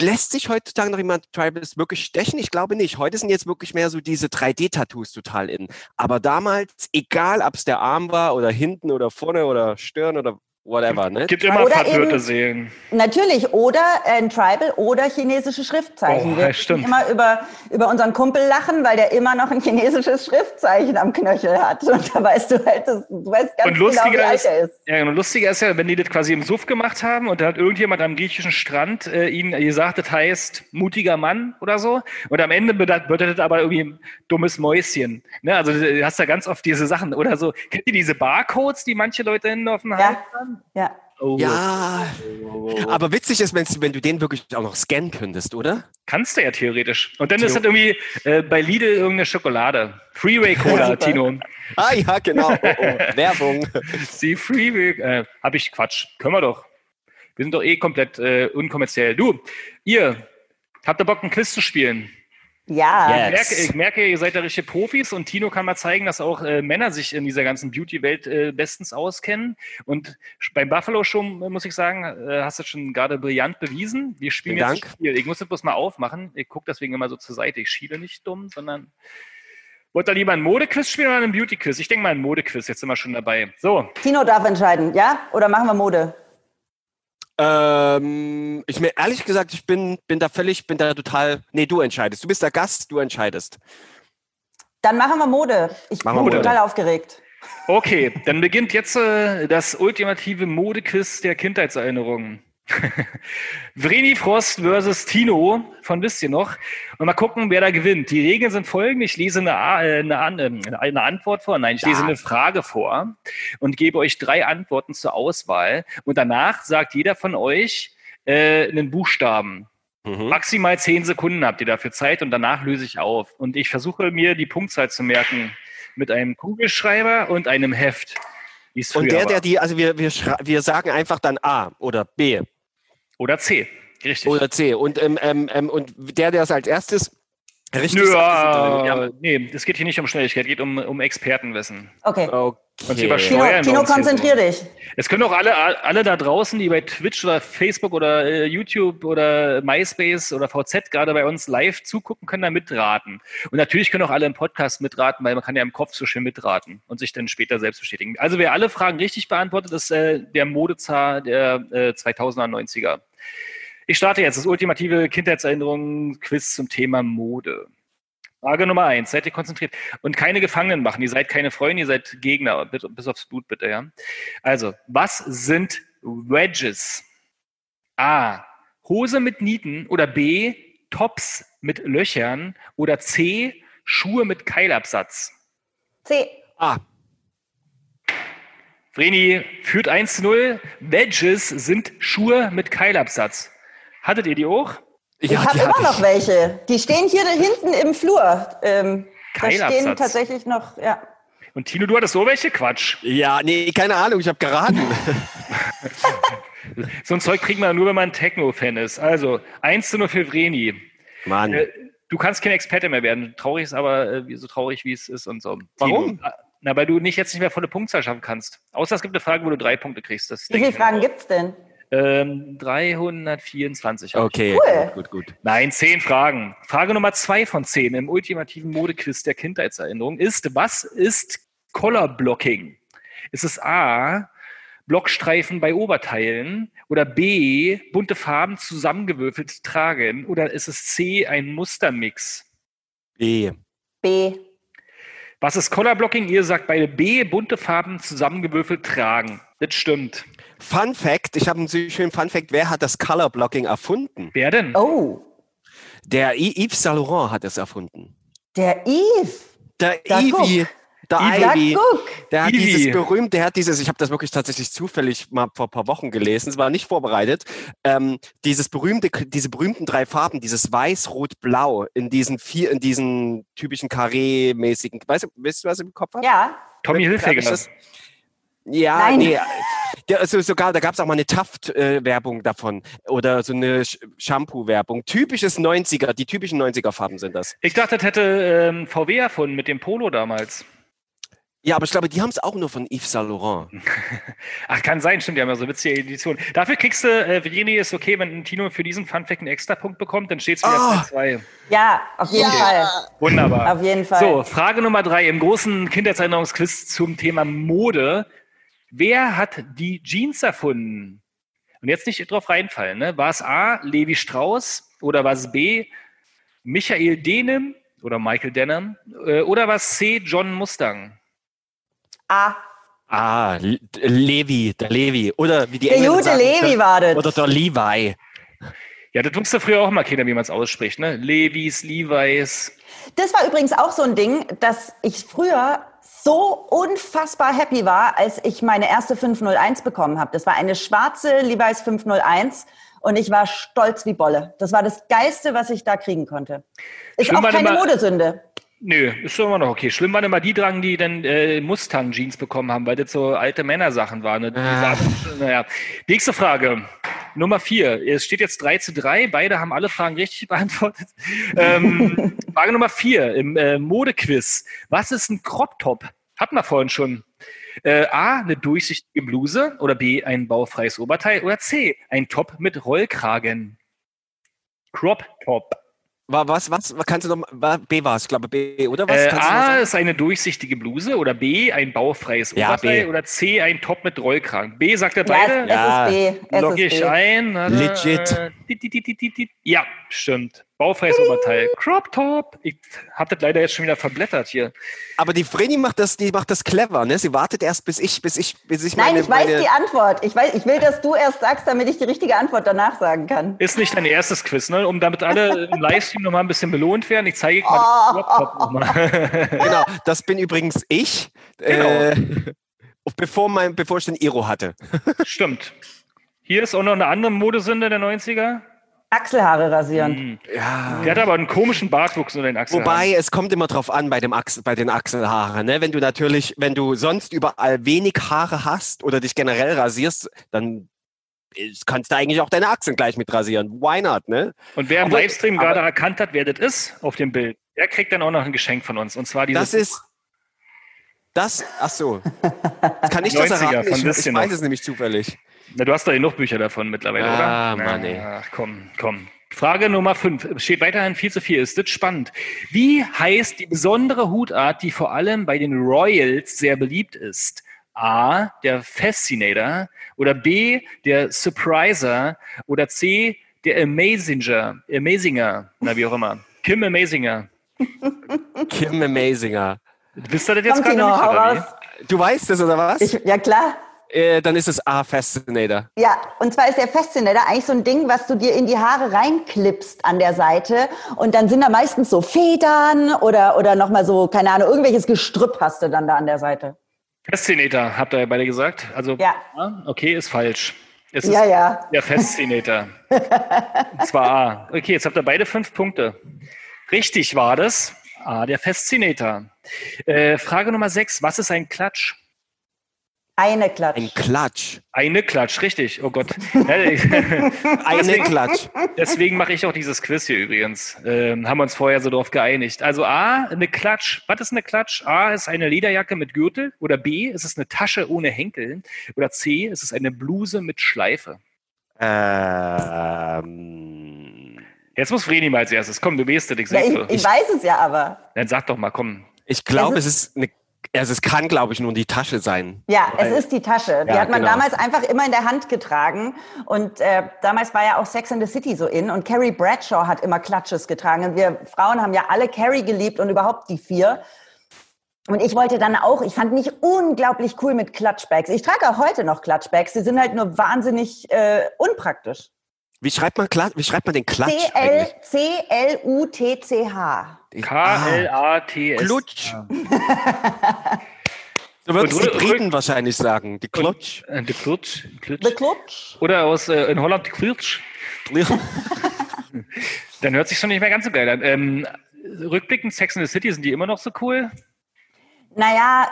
lässt sich heutzutage noch jemand Tribals wirklich stechen? Ich glaube nicht. Heute sind jetzt wirklich mehr so diese 3D-Tattoos total in. Aber damals, egal ob es der Arm war oder hinten oder vorne oder Stirn oder whatever, ne? Gibt immer Oder verwirrte eben- Seelen. Natürlich, oder ein Tribal oder chinesische Schriftzeichen. Oh, wir stimmt. immer über, über unseren Kumpel lachen, weil der immer noch ein chinesisches Schriftzeichen am Knöchel hat. Und da weißt du halt, das, du weißt ganz Und genau, wie lustiger alt ist, er ist. ja, und lustiger ist ja, wenn die das quasi im Suff gemacht haben und da hat irgendjemand am griechischen Strand äh, ihnen gesagt, das heißt mutiger Mann oder so. Und am Ende bedeutet das aber irgendwie ein dummes Mäuschen. Ne? Also du hast da ganz oft diese Sachen oder so. Kennt ihr diese Barcodes, die manche Leute hinten auf dem Hals Ja, haben? ja. Oh. Ja, aber witzig ist, wenn, wenn du den wirklich auch noch scannen könntest, oder? Kannst du ja theoretisch. Und dann ist Theo- das irgendwie äh, bei Lidl irgendeine Schokolade. Freeway Cola. Tino. Ah ja, genau. Oh, oh. Werbung. Die Freeway, äh, hab ich Quatsch. Können wir doch. Wir sind doch eh komplett äh, unkommerziell. Du, ihr, habt ihr Bock, ein Quiz zu spielen? Ja, Ja. Ich merke, ich merke, ihr seid da richtige Profis und Tino kann mal zeigen, dass auch äh, Männer sich in dieser ganzen Beauty-Welt äh, bestens auskennen. Und beim Buffalo Show, äh, muss ich sagen, äh, hast du schon gerade brillant bewiesen. Wir spielen Vielen jetzt ein Spiel. Ich muss das bloß mal aufmachen. Ich gucke deswegen immer so zur Seite. Ich schiele nicht dumm, sondern wollt ihr lieber ein Modequiz spielen oder ein Beauty-Quiz? Ich denke mal ein Modequiz, jetzt sind wir schon dabei. So, Tino darf entscheiden, ja? Oder machen wir Mode? Ähm, ich mir ehrlich gesagt, ich bin, bin da völlig, bin da total. Nee, du entscheidest. Du bist der Gast, du entscheidest. Dann machen wir Mode. Ich Machen bin Mode. total aufgeregt. Okay, dann beginnt jetzt äh, das ultimative Modequiz der Kindheitserinnerungen. Vreni Frost versus Tino von wisst ihr noch. Und mal gucken, wer da gewinnt. Die Regeln sind folgende. Ich lese eine, äh, eine, ähm, eine Antwort vor. Nein, ich lese eine Frage vor und gebe euch drei Antworten zur Auswahl. Und danach sagt jeder von euch äh, einen Buchstaben. Mhm. Maximal zehn Sekunden habt ihr dafür Zeit und danach löse ich auf. Und ich versuche mir die Punktzahl zu merken mit einem Kugelschreiber und einem Heft. Und der, war. der die, also wir, wir, wir sagen einfach dann A oder B Oder C. Richtig. oder C. Und, ähm, ähm, ähm, und der, der es als erstes richtig Nö, sagt, ist äh, nee, es geht hier nicht um Schnelligkeit, es geht um, um Expertenwissen. Okay. ja. Und sie Okay. übersteuern uns hier konzentrier so. dich. Es können auch alle, alle da draußen, die bei Twitch oder Facebook oder äh, YouTube oder MySpace oder VZ gerade bei uns live zugucken, können da mitraten. Und natürlich können auch alle im Podcast mitraten, weil man kann ja im Kopf so schön mitraten und sich dann später selbst bestätigen. Also wer alle Fragen richtig beantwortet, ist äh, der Modezar der äh, 2000er, 90er. Ich starte jetzt das ultimative Kindheitserinnerungen-Quiz zum Thema Mode. Frage Nummer eins, seid ihr konzentriert und keine Gefangenen machen. Ihr seid keine Freunde, ihr seid Gegner, bis aufs Blut bitte, ja. Also, was sind Wedges? A. Hose mit Nieten oder B. Tops mit Löchern oder C. Schuhe mit Keilabsatz. C. A. Vreni führt 1 zu 0. Wedges sind Schuhe mit Keilabsatz. Hattet ihr die auch? Ich Ja, habe immer noch welche. Die stehen hier hinten im Flur. Ähm, da Keilabsatz. stehen tatsächlich noch, ja. Und Tino, du hattest so welche? Quatsch. Ja, nee, keine Ahnung, ich habe geraten. So ein Zeug kriegt man nur, wenn man Techno-Fan ist. Also, 1 zu 0 für Vreni. Mann. Äh, Du kannst kein Experte mehr werden. Traurig ist aber äh, wie- so traurig, wie es ist und so. Warum? Tino, Na, weil du nicht jetzt nicht mehr volle Punktzahl schaffen kannst. Außer es gibt eine Frage, wo du drei Punkte kriegst. Das Wie viele Fragen gibt's denn? Ähm, 324. hab ich. Okay, Cool. gut, gut, gut. Nein, zehn Fragen. Frage Nummer zwei von zehn im ultimativen Modequiz der Kindheitserinnerung ist, was ist Color Blocking? Ist es A, Blockstreifen bei Oberteilen oder B, bunte Farben zusammengewürfelt tragen oder ist es C, ein Mustermix? B. B. Was ist Color Blocking? Ihr sagt beide B, bunte Farben zusammengewürfelt tragen. Das stimmt. Fun Fact, ich habe einen schönen Fun Fact, wer hat das Color Blocking erfunden? Wer denn? Oh, Der I- Yves Saint Laurent hat es erfunden. der Yves. Der Da Ivy, der Da Ivy, guck. der hat Ivy. dieses berühmte, der hat dieses, ich habe das wirklich tatsächlich zufällig mal vor ein paar Wochen gelesen, es war nicht vorbereitet, ähm, dieses berühmte, diese berühmten drei Farben, dieses Weiß, Rot, Blau in diesen vier, in diesen typischen Carré-mäßigen, weißt du, weißt du, was ich im Kopf habe? Ja. Tommy Hilfiger. Ja, Nein. nee. Der, also sogar, da gab es auch mal eine Taft-Werbung davon oder so eine Sch- Shampoo-Werbung. Typisches 90er, die typischen 90er-Farben sind das. Ich dachte, das hätte ähm, VW erfunden mit dem Polo damals. Ja, aber ich glaube, die haben es auch nur von Yves Saint Laurent. Ach, kann sein, stimmt, die haben ja so witzige Editionen. Dafür kriegst du, äh, Virginie, ist okay, wenn Tino für diesen Funfact einen Extrapunkt bekommt, dann steht es wieder Ah. 2-2. Ja, auf jeden Fall. Wunderbar. Auf jeden Fall. So, Frage Nummer drei im großen Kindheitserinnerungsquiz zum Thema Mode. Wer hat die Jeans erfunden? Und jetzt nicht drauf reinfallen. Ne? War es A, Levi Strauss oder war es B, Michael Denim oder Michael Denham äh, oder war es C, John Mustang? A. Ah, Levi, der Levi. Oder wie die Der Engländer gute sagen, Levi der, war das. Oder der Levi. Ja, das wusste früher auch mal keiner, wie man es ausspricht. Ne? Levis, Levi's. Das war übrigens auch so ein Ding, dass ich früher so unfassbar happy war, als ich meine erste 501 bekommen habe. Das war eine schwarze Levi's 501 und ich war stolz wie Bolle. Das war das Geilste, was ich da kriegen konnte. Ist auch keine immer- Modesünde. Nö, ist schon immer noch okay. Schlimm waren immer die dran, die dann äh, Mustang-Jeans bekommen haben, weil das so alte Männersachen waren. Ne? Ah. naja. Nächste Frage. Nummer vier. Es steht jetzt 3 zu 3. Beide haben alle Fragen richtig beantwortet. ähm, Frage Nummer vier im äh, Modequiz. Was ist ein Crop-Top? Hatten wir vorhin schon. Äh, A, eine durchsichtige Bluse oder B, ein baufreies Oberteil oder C, ein Top mit Rollkragen. Crop-Top. War was, was? Kannst du noch B war es, ich glaube B, oder was? Äh, Kannst du noch A ist eine durchsichtige Bluse oder B ein baufreies Ja, Oberteil B. oder C ein Top mit Rollkragen. B sagt er Ja, beide. es, Ja, ist B. Es ist ich B. ein. Legit. äh. Ja, stimmt. Baufreies Oberteil. Crop Top. Ich hab das leider jetzt schon wieder verblättert hier. Aber die Vreni macht das, die macht das clever, ne? Sie wartet erst, bis ich, bis ich, bis ich Nein, meine, ich weiß meine, die Antwort. Ich, weiß, ich will, dass du erst sagst, damit ich die richtige Antwort danach sagen kann. Ist nicht dein erstes Quiz, ne? Um damit alle im Livestream nochmal ein bisschen belohnt werden. Ich zeige mal Oh. den Crop Top nochmal. Genau, das bin übrigens ich. Genau. Äh, bevor, mein, bevor ich den Iro hatte. Stimmt. Hier ist auch noch eine andere Modesünde der 90er. Achselhaare rasieren. Hm. Ja. Der hat aber einen komischen Bartwuchs unter den Achseln. Wobei, es kommt immer drauf an bei, dem Achsel, bei den Achselhaaren. Ne? Wenn du natürlich, wenn du sonst überall wenig Haare hast oder dich generell rasierst, dann kannst du eigentlich auch deine Achseln gleich mit rasieren. Why not, ne? Und wer im Obwohl- Livestream aber- gerade erkannt hat, wer das ist auf dem Bild, der kriegt dann auch noch ein Geschenk von uns. Und zwar dieses Das ist. Das, ach so. Kann ich das 90er erraten? Ich, ich ihr noch. weiß es nämlich zufällig. Na, du hast doch genug Bücher davon mittlerweile, Ah, oder? Mann, ey. Ach, komm, komm. Frage Nummer 5. Steht weiterhin viel zu viel. Ist das spannend? Wie heißt die besondere Hutart, die vor allem bei den Royals sehr beliebt ist? A, der Fascinator oder B, der Surpriser oder C, der Amazinger, Amazinger, na wie auch immer. Kim Amazinger. Kim Amazinger. Wisst ihr das jetzt Kommt gerade noch, nicht. Du weißt es, oder was? Ich, ja, klar. Äh, dann ist es A, Fascinator. Ja, und zwar ist der Fascinator eigentlich so ein Ding, was du dir in die Haare reinklippst an der Seite. Und dann sind da meistens so Federn oder, oder nochmal so, keine Ahnung, irgendwelches Gestrüpp hast du dann da an der Seite. Fascinator, habt ihr ja beide gesagt. Also, Ja. okay, ist falsch. Es Ja, ist ja. der Fascinator. Und zwar A. Okay, jetzt habt ihr beide fünf Punkte. Richtig war das. A, der Fascinator. Äh, Frage Nummer sechs. Was ist ein Klatsch? Eine Klatsch. Ein Klatsch. Eine Klatsch, richtig. Oh Gott. Eine Klatsch. Deswegen mache ich auch dieses Quiz hier übrigens. Ähm, haben wir uns vorher so drauf geeinigt. Also A, eine Klatsch. Was ist eine Klatsch? A ist eine Lederjacke mit Gürtel. Oder B, ist es eine Tasche ohne Henkel. Oder C, ist es eine Bluse mit Schleife. Ähm, Jetzt muss Vreni mal als erstes. Komm, du weißt das, ich Ja, ich, ich weiß es ja aber. Dann sag doch mal, komm. ich glaube, Es es ist eine. Also es kann, glaube ich, nur die Tasche sein. Ja, es ist die Tasche. Die Ja, hat man genau. damals einfach immer in der Hand getragen. Und äh, damals war ja auch Sex in the City so in. Und Carrie Bradshaw hat immer Klatsches getragen. Und wir Frauen haben ja alle Carrie geliebt und überhaupt die vier. Und ich wollte dann auch, ich fand mich unglaublich cool mit Klatschbags. Ich trage auch heute noch Klatschbags. Die sind halt nur wahnsinnig äh, unpraktisch. Wie schreibt man, Kla wie schreibt man den Klatsch? C-L-U-T-C-H. K-L-A-T-S. Klutsch. So würden es Und die Briten wahrscheinlich sagen. Die Klutsch. Äh, Die Klutsch. The Klutsch. Oder aus äh, in Holland die Klutsch. Dann hört sich schon nicht mehr ganz so geil an. Ähm, rückblickend Sex in the City, sind die immer noch so cool? Naja,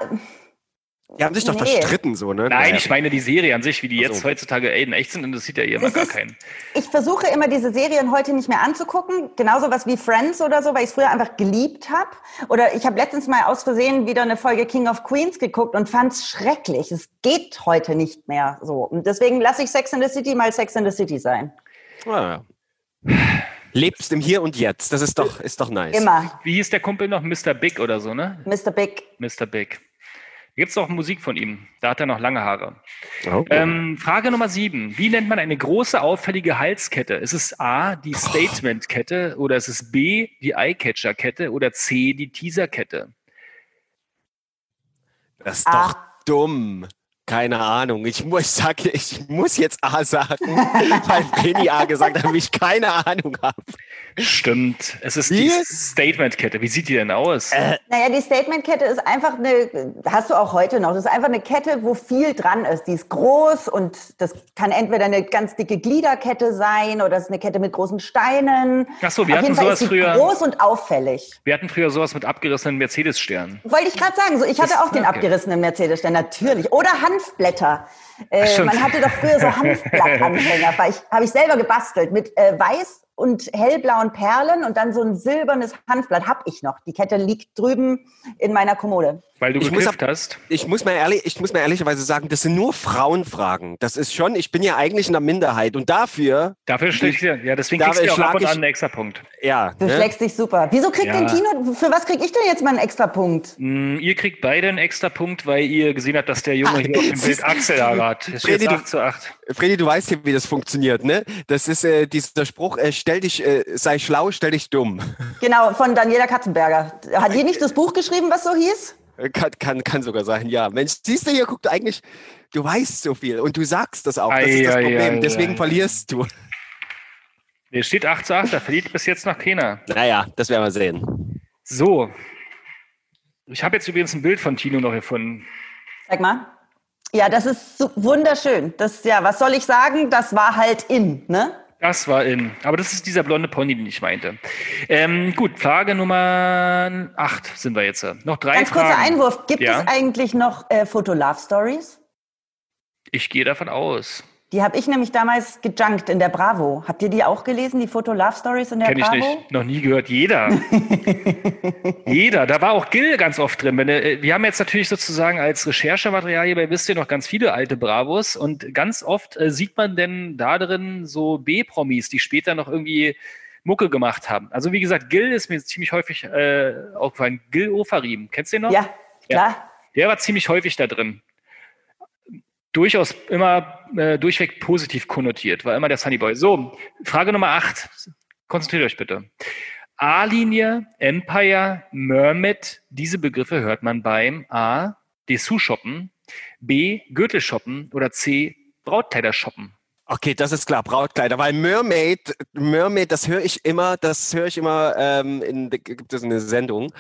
Die haben sich doch Nee. verstritten, so, ne? Nein, Naja. ich meine die Serie an sich, wie die jetzt so. heutzutage ey, in echt sind, interessiert ja eh immer Es gar keinen. ich versuche immer diese Serien heute nicht mehr anzugucken. Genauso was wie Friends oder so, weil ich es früher einfach geliebt habe. Oder ich habe letztens mal aus Versehen wieder eine Folge King of Queens geguckt und fand es schrecklich. Es geht heute nicht mehr so. Und deswegen lasse ich Sex in the City mal Sex in the City sein. Ah, ja. Lebst im Hier und Jetzt. Das ist doch, ist doch nice. Immer. Wie hieß der Kumpel noch? Mr. Big oder so, ne? Mr. Big. Mr. Big. Gibt es auch Musik von ihm. Da hat er noch lange Haare. Oh. Ähm, Frage Nummer sieben. Wie nennt man eine große, auffällige Halskette? Ist es A, die Statement-Kette oder ist es B, die Eyecatcher-Kette oder C, die Teaser-Kette? Das ist Ah. doch dumm. Keine Ahnung. Ich muss, sag, ich muss jetzt A sagen, weil Penny A gesagt hat, weil ich keine Ahnung habe. Stimmt. Es ist Wie? die Statement-Kette. Wie sieht die denn aus? Naja, die Statement-Kette ist einfach eine, hast du auch heute noch, das ist einfach eine Kette, wo viel dran ist. Die ist groß und das kann entweder eine ganz dicke Gliederkette sein oder es ist eine Kette mit großen Steinen. Ach so, wir Auf hatten jeden Fall sowas ist sie früher. groß und auffällig. Wir hatten früher sowas mit abgerissenen Mercedes-Sternen. Wollte ich gerade sagen, so, ich hatte Das- auch den okay. abgerissenen Mercedes-Stern, natürlich. Oder Hanfblätter. Äh, man hatte doch früher so Hanfblattanfänger, weil ich, habe ich selber gebastelt mit äh, weiß und hellblauen Perlen und dann so ein silbernes Hanfblatt habe ich noch. Die Kette liegt drüben in meiner Kommode. Weil du Ich muss gekifft hast. Ich muss, mal ehrlich, ich muss mal ehrlicherweise sagen, das sind nur Frauenfragen. Das ist schon, ich bin ja eigentlich in der Minderheit und dafür, Dafür schlägst du, ja, deswegen Da kriegst du auch ab und ich- an einen extra Punkt. ja. Du ne? schlägst dich super. Wieso kriegt Ja. denn Tino, für was krieg ich denn jetzt mal einen extra Punkt? Mm, Ihr kriegt beide einen extra Punkt, weil ihr gesehen habt, dass der Junge hier auf dem Bild siehst- Achselhaare hat. Es steht Freddy, jetzt du- 8 zu 8. Freddy, du weißt ja, wie das funktioniert, ne? Das ist äh, dieser Spruch, äh, stell dich, äh, sei schlau, stell dich dumm. Genau, von Daniela Katzenberger. Hat die nicht das Buch geschrieben, was so hieß? Kann, kann, kann sogar sein, ja. Mensch, siehst du hier, guck du eigentlich, du weißt so viel und du sagst das auch. Das ist das Ei, Problem. ei, Deswegen verlierst du. Hier steht 8 zu 8, da verliert bis jetzt noch keiner. Naja, das werden wir sehen. So. Ich habe jetzt übrigens ein Bild von Tino noch gefunden. Sag mal. Ja, das ist so wunderschön. Das, ja, was soll ich sagen? Das war halt in, ne? Das war in. Aber das ist dieser blonde Pony, den ich meinte. Ähm, gut, Frage Nummer 8 sind wir jetzt. Noch drei Ganz Fragen. kurzer Einwurf. Gibt Ja? es eigentlich noch äh, Foto-Love-Stories? Ich gehe davon aus. Die habe ich nämlich damals gejunkt in der Bravo. Habt ihr die auch gelesen, die Foto-Love-Stories in der Kenne ich Bravo? nicht. Noch nie gehört. Jeder. Jeder. Da war auch Gil ganz oft drin. Äh, wir haben jetzt natürlich sozusagen als Recherchematerial hierbei, wisst ihr noch, ganz viele alte Bravos. Und ganz oft äh, sieht man denn da drin so B-Promis, die später noch irgendwie Mucke gemacht haben. Also wie gesagt, Gil ist mir ziemlich häufig äh, aufgefallen. Gil Ofarim. Kennst du den noch? Ja, klar. Der war ziemlich häufig da drin. Durchaus immer äh, durchweg positiv konnotiert, war immer der Sunnyboy. So, Frage Nummer 8. Konzentriert euch bitte. A-Linie, Empire, Mermaid, diese Begriffe hört man beim A. Dessous-Shoppen, B. Gürtelshoppen oder C. Brautkleider-Shoppen. Okay, das ist klar, Brautkleider, weil Mermaid, Mermaid, das höre ich immer, das höre ich immer, ähm, in, da gibt es eine Sendung.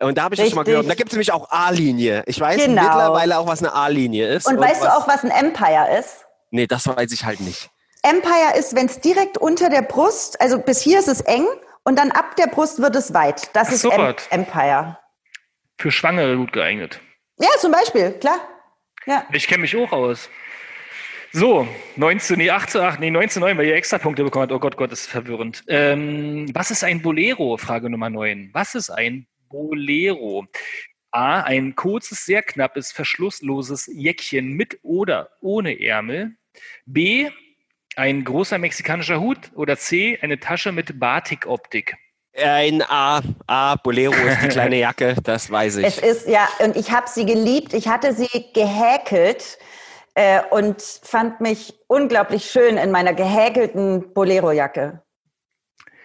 Und da habe ich das schon mal Richtig. gehört. Und da gibt es nämlich auch A-Linie. Ich weiß Genau. mittlerweile auch, was eine A-Linie ist. Und weißt was, du auch, was ein Empire ist? Nee, das weiß ich halt nicht. Empire ist, wenn es direkt unter der Brust, also bis hier ist es eng und dann ab der Brust wird es weit. Das Ach ist em. Empire. Für Schwangere gut geeignet. Ja, zum Beispiel, klar. Ja. Ich kenne mich auch aus. So, 19, nee, 18, ach, nee, 19,9, weil ihr extra Punkte bekommen habt. Oh Gott, Gott, das ist verwirrend. Ähm, was ist ein Bolero? Frage Nummer 9. Was ist ein Bolero? A, ein kurzes, sehr knappes, verschlussloses Jäckchen mit oder ohne Ärmel. B, ein großer mexikanischer Hut. Oder C, eine Tasche mit Batik-Optik. Ein A, A, Bolero ist die kleine Jacke, das weiß Es ich. ist, ja, und ich habe sie geliebt. Ich hatte sie gehäkelt äh, und fand mich unglaublich schön in meiner gehäkelten Bolero-Jacke.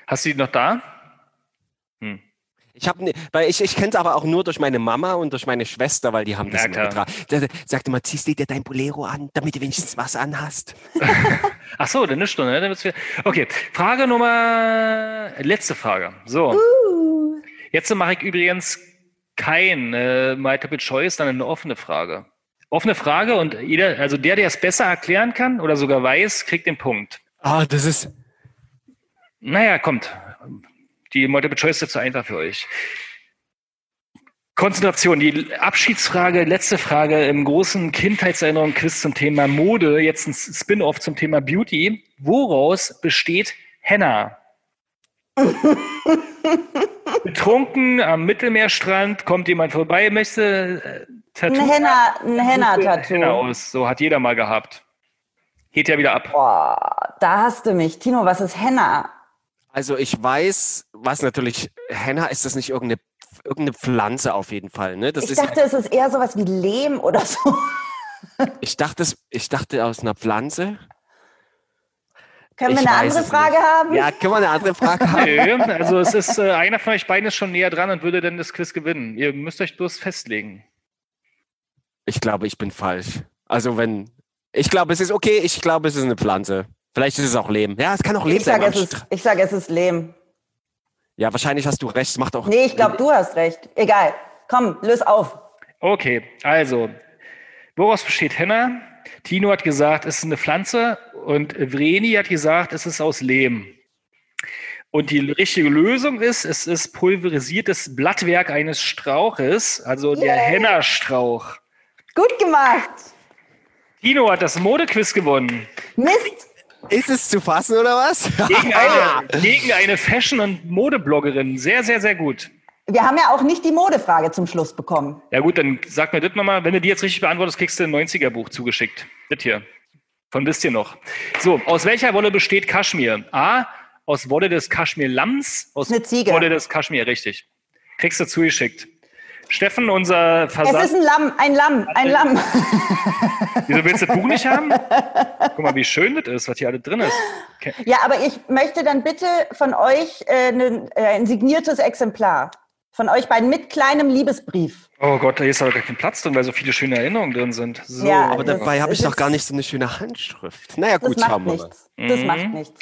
Hast du die noch da? Hm. Ich habe, ne, weil ich, ich kenne es aber auch nur durch meine Mama und durch meine Schwester, weil die haben das Na immer getragen. Da, da, sagte mal, ziehst du dir dein Bolero an, damit du wenigstens was anhast. Ach so, dann ist Stunde. Ne? Dann wieder- Okay, Frage Nummer, letzte Frage. So, jetzt mache ich übrigens kein äh, Multiple Choice, sondern eine offene Frage. Offene Frage und jeder, also der, der es besser erklären kann oder sogar weiß, kriegt den Punkt. Ah, das ist. Naja, kommt. Die Multiple Choice ist zu einfach für euch. Konzentration, die Abschiedsfrage, letzte Frage im großen Kindheitserinnerung-Quiz zum Thema Mode, jetzt ein Spin-off zum Thema Beauty. Woraus besteht Henna? Betrunken am Mittelmeerstrand, kommt jemand vorbei, möchte äh, Tattoo. Ein Henna, Henna Henna-Tattoo. aus. So hat jeder mal gehabt. Geht ja wieder ab. Boah, da hast du mich. Tino, was ist Henna? Also ich weiß, was natürlich, Henna ist das nicht irgendeine, irgendeine Pflanze auf jeden Fall. Ne? Das Ich ist, dachte, es ist eher sowas wie Lehm oder so. ich, dachte, es- ich dachte aus einer Pflanze. Können wir Ich eine weiß andere Frage nicht. haben? Ja, können wir eine andere Frage haben? Nö, also es ist, äh, einer von euch beiden ist schon näher dran und würde dann das Quiz gewinnen. Ihr müsst euch bloß festlegen. Ich glaube, ich bin falsch. Also wenn, ich glaube, es ist okay, ich glaube, es ist eine Pflanze. Vielleicht ist es auch Lehm. Ja, es kann auch Lehm Ich sein. sage, es ist, ich sag, es ist Lehm. Ja, wahrscheinlich hast du recht. Es macht auch. Nee, ich glaube, du hast recht. Egal. Komm, löse auf. Okay, also, woraus besteht Henna? Tino hat gesagt, es ist eine Pflanze und Vreni hat gesagt, es ist aus Lehm. Und die richtige Lösung ist, es ist pulverisiertes Blattwerk eines Strauches, also der Yay. Henna-Strauch. Gut gemacht. Tino hat das Modequiz gewonnen. Mist. Ist es zu fassen oder was? Gegen eine, gegen eine Fashion- und Modebloggerin. Sehr, sehr, sehr gut. Wir haben ja auch nicht die Modefrage zum Schluss bekommen. Ja gut, dann sag mir das nochmal. Wenn du die jetzt richtig beantwortest, kriegst du ein 90er-Buch zugeschickt. Das hier. Von wisst ihr noch. So, aus welcher Wolle besteht Kaschmir? A, aus Wolle des Kaschmir-Lamms. Aus Eine Ziege. Wolle des Kaschmir, richtig. Kriegst du zugeschickt. Steffen, unser Es ist Versand... ein Lamm, ein Lamm, ein Lamm. Wieso willst du das Buch nicht haben? Guck mal, wie schön das ist, was hier alles drin ist. Okay. Ja, aber ich möchte dann bitte von euch äh, ne, äh, ein signiertes Exemplar. Von euch beiden mit kleinem Liebesbrief. Oh Gott, da ist aber gar kein Platz drin, weil so viele schöne Erinnerungen drin sind. So, Ja, Aber Das dabei habe ich doch gar nicht so eine schöne Handschrift. Naja, Das gut, macht schauen wir mal. nichts. Das Mhm. macht nichts.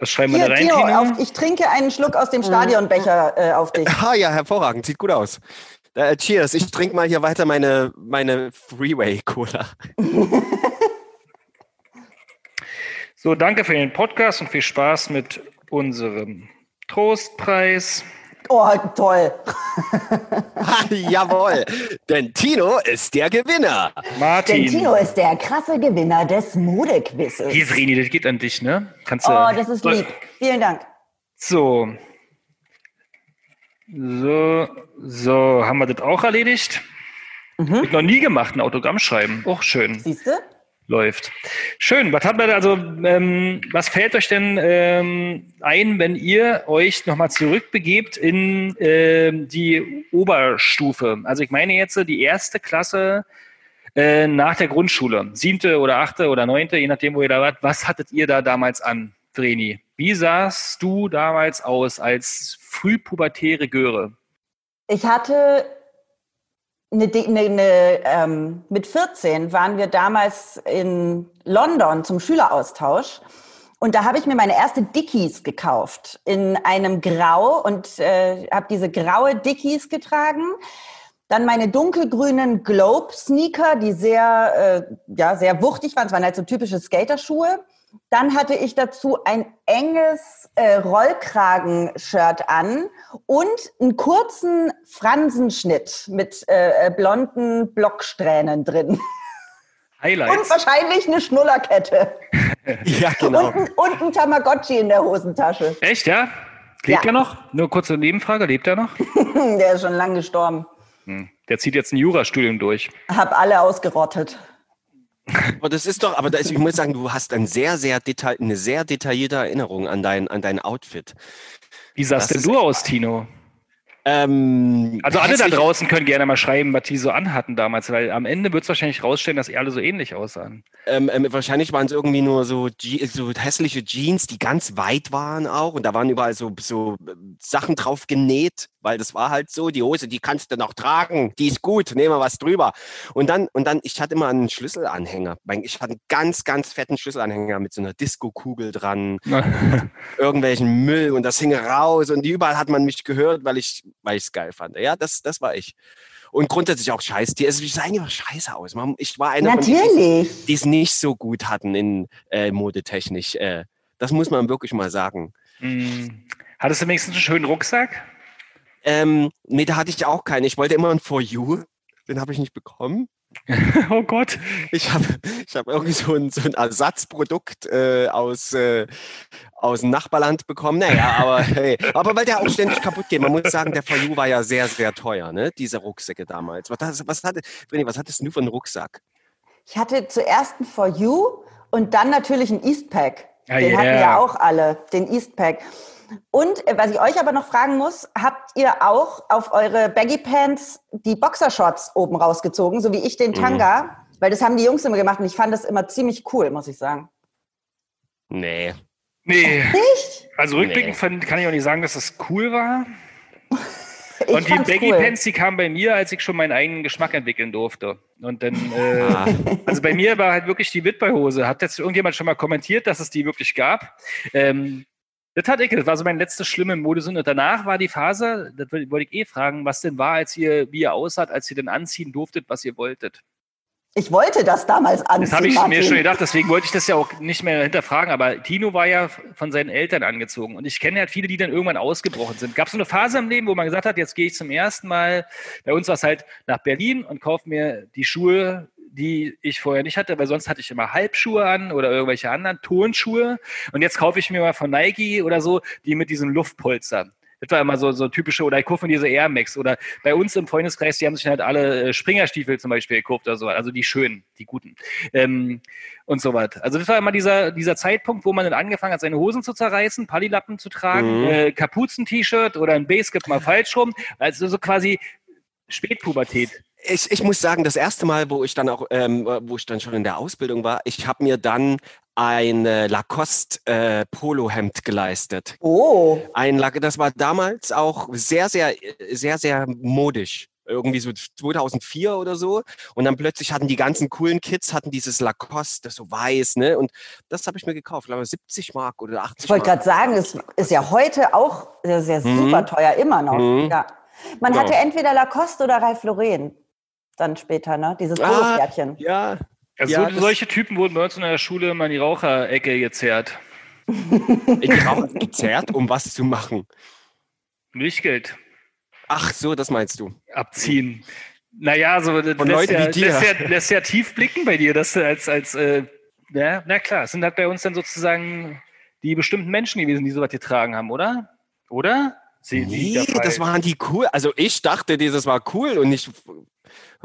was schreiben wir Hier, da rein, Tino, Tino? auf, ich trinke einen Schluck aus dem Stadionbecher äh, auf dich. Ah ja, hervorragend, sieht gut aus. Äh, cheers, ich trinke mal hier weiter meine, meine Freeway-Cola. So, danke für den Podcast und viel Spaß mit unserem Trostpreis. Oh, toll. Jawohl, denn Tino ist der Gewinner. Martin. Denn Tino ist der krasse Gewinner des Modequizzes. Hier, Vreni, das geht an dich, ne? Kannst du. Oh, das ist lieb. Vielen Dank. So. So, so, haben wir das auch erledigt? Mhm. Hab ich noch nie gemacht, ein Autogramm schreiben. Auch schön. Siehst du? Läuft. Schön. Was hat man da, also, ähm, was fällt euch denn ähm, ein, wenn ihr euch nochmal zurückbegebt in ähm, die Oberstufe? Also ich meine jetzt die erste Klasse äh, nach der Grundschule, siebte oder achte oder neunte, je nachdem, wo ihr da wart. Was hattet ihr da damals an, Vreni? Wie sahst du damals aus als frühpubertäre Göre? Ich hatte eine, eine, eine ähm, mit 14 waren wir damals in London zum Schüleraustausch. Und da habe ich mir meine erste Dickies gekauft in einem Grau und äh, habe diese graue Dickies getragen. Dann meine dunkelgrünen Globe-Sneaker, die sehr, äh, ja, sehr wuchtig waren. Es waren halt so typische Skaterschuhe. Dann hatte ich dazu ein enges äh, Rollkragen-Shirt an und einen kurzen Fransenschnitt mit äh, äh, blonden Blocksträhnen drin. Und Highlights. wahrscheinlich eine Schnullerkette. Ja, genau. Und, ein, und ein Tamagotchi in der Hosentasche. Echt, ja? Lebt Ja. er noch? Nur kurze Nebenfrage, lebt er noch? Der ist schon lang gestorben. Hm. Der zieht jetzt ein Jurastudium durch. Hab alle ausgerottet. Aber das ist doch, aber das, ich muss sagen, du hast ein sehr, sehr detail, eine sehr detaillierte Erinnerung an dein, an dein Outfit. Wie sahst Das denn ist du aus, Tino? Ähm, Also alle da draußen können gerne mal schreiben, was die so anhatten damals, weil am Ende wird es wahrscheinlich rausstellen, dass ihr alle so ähnlich aussahen. Ähm, ähm, wahrscheinlich waren es irgendwie nur so, so hässliche Jeans, die ganz weit waren auch. Und da waren überall so, so äh, Sachen drauf genäht, weil das war halt so, die Hose, die kannst du noch tragen, die ist gut, nehmen wir was drüber. Und dann, und dann, ich hatte immer einen Schlüsselanhänger. Ich hatte einen ganz, ganz fetten Schlüsselanhänger mit so einer Disco-Kugel dran, irgendwelchen Müll und das hing raus und überall hat man mich gehört, weil ich weil ich es geil fand. Ja, das, das war ich. Und grundsätzlich auch scheiße. Die, also, ich sah immer scheiße aus. Man- Ich war einer Natürlich. die es nicht so gut hatten in äh, modetechnisch. Äh, das muss man wirklich mal sagen. Hm. Hattest du wenigstens einen schönen Rucksack? Ähm, nee, da hatte ich auch keinen. Ich wollte immer einen For You. Den habe ich nicht bekommen. oh Gott. Ich habe ich hab irgendwie so ein, so ein Ersatzprodukt äh, aus, äh, aus dem Nachbarland bekommen. Naja, aber hey, aber weil der auch ständig kaputt geht. Man muss sagen, der For You war ja sehr, sehr teuer, ne? Diese Rucksäcke damals. Was, hast- was, hatte, was hattest du für einen Rucksack? Ich hatte zuerst ein For You und dann natürlich ein Eastpack. Ah, den hatten yeah. ja auch alle, den Eastpack. Und äh, was ich euch aber noch fragen muss, habt ihr auch auf eure Baggy Pants die Boxershorts oben rausgezogen, so wie ich den Tanga? Weil das haben die Jungs immer gemacht und ich fand das immer ziemlich cool, muss ich sagen. Nee. Nee. Nicht? Also rückblickend fand- kann ich auch nicht sagen, dass das cool war. Ich Und die Baggy cool. Pants, die kamen bei mir, als ich schon meinen eigenen Geschmack entwickeln durfte. Und dann, äh, Ah. also bei mir war halt wirklich die Witbei-Hose. Hat jetzt irgendjemand schon mal kommentiert, dass es die wirklich gab? Ähm, das hatte ich, das war so mein letztes schlimme Modesünde. Und danach war die Phase, das wollte ich eh fragen, was denn war, als ihr, wie ihr aussah, als ihr denn anziehen durftet, was ihr wolltet. Ich wollte das damals anziehen. Das habe ich mir Martin. schon gedacht, deswegen wollte ich das ja auch nicht mehr hinterfragen. Aber Tino war ja von seinen Eltern angezogen. Und ich kenne ja viele, die dann irgendwann ausgebrochen sind. Gab es so eine Phase im Leben, wo man gesagt hat, jetzt gehe ich zum ersten Mal, bei uns war es halt nach Berlin und kaufe mir die Schuhe, die ich vorher nicht hatte, weil sonst hatte ich immer Halbschuhe an oder irgendwelche anderen Turnschuhe. Und jetzt kaufe ich mir mal von Nike oder so, die mit diesem Luftpolster. Das war immer so, so typische, oder ich kaufe mir diese Air Max. Oder bei uns im Freundeskreis, die haben sich halt alle äh, Springerstiefel zum Beispiel gekauft oder so. Also die schönen, die guten. Ähm, und so was. Also das war immer dieser, dieser Zeitpunkt, wo man dann angefangen hat, seine Hosen zu zerreißen, Pallilappen zu tragen, Mhm. äh, Kapuzen-T-Shirt oder ein Basecap mal falsch rum. Also so quasi Spätpubertät. Ich, ich muss sagen, das erste Mal, wo ich dann auch, ähm, wo ich dann schon in der Ausbildung war, ich habe mir dann ein äh, Lacoste äh, Polohemd geleistet. Oh, Ein Lac das war damals auch sehr, sehr, sehr, sehr modisch. Irgendwie so 2004 oder so. Und dann plötzlich hatten die ganzen coolen Kids hatten dieses Lacoste, das so weiß, ne? Und das habe ich mir gekauft, glaube ich, 70 Mark oder 80 ich wollte gerade sagen, es ist ja heute auch sehr, sehr Mhm. super teuer, immer noch. Mhm. Ja. Man Genau. hatte entweder Lacoste oder Ralph Lauren dann später, ne? Dieses Ah. Ja, Also Ja, so, das- solche Typen wurden bei uns in der Schule immer in die Raucherecke gezerrt. In die Rauch gezerrt, um was zu machen. Milchgeld Ach so, das meinst du. abziehen. Naja, so das Von lässt, Leuten ja, wie dir. lässt, ja, lässt ja tief blicken bei dir, dass du als, als äh, ja, na klar, es sind halt bei uns dann sozusagen die bestimmten Menschen gewesen, die sowas getragen haben, oder? Oder? Sie, Nee, das waren die cool. Also ich dachte, dieses war cool und ich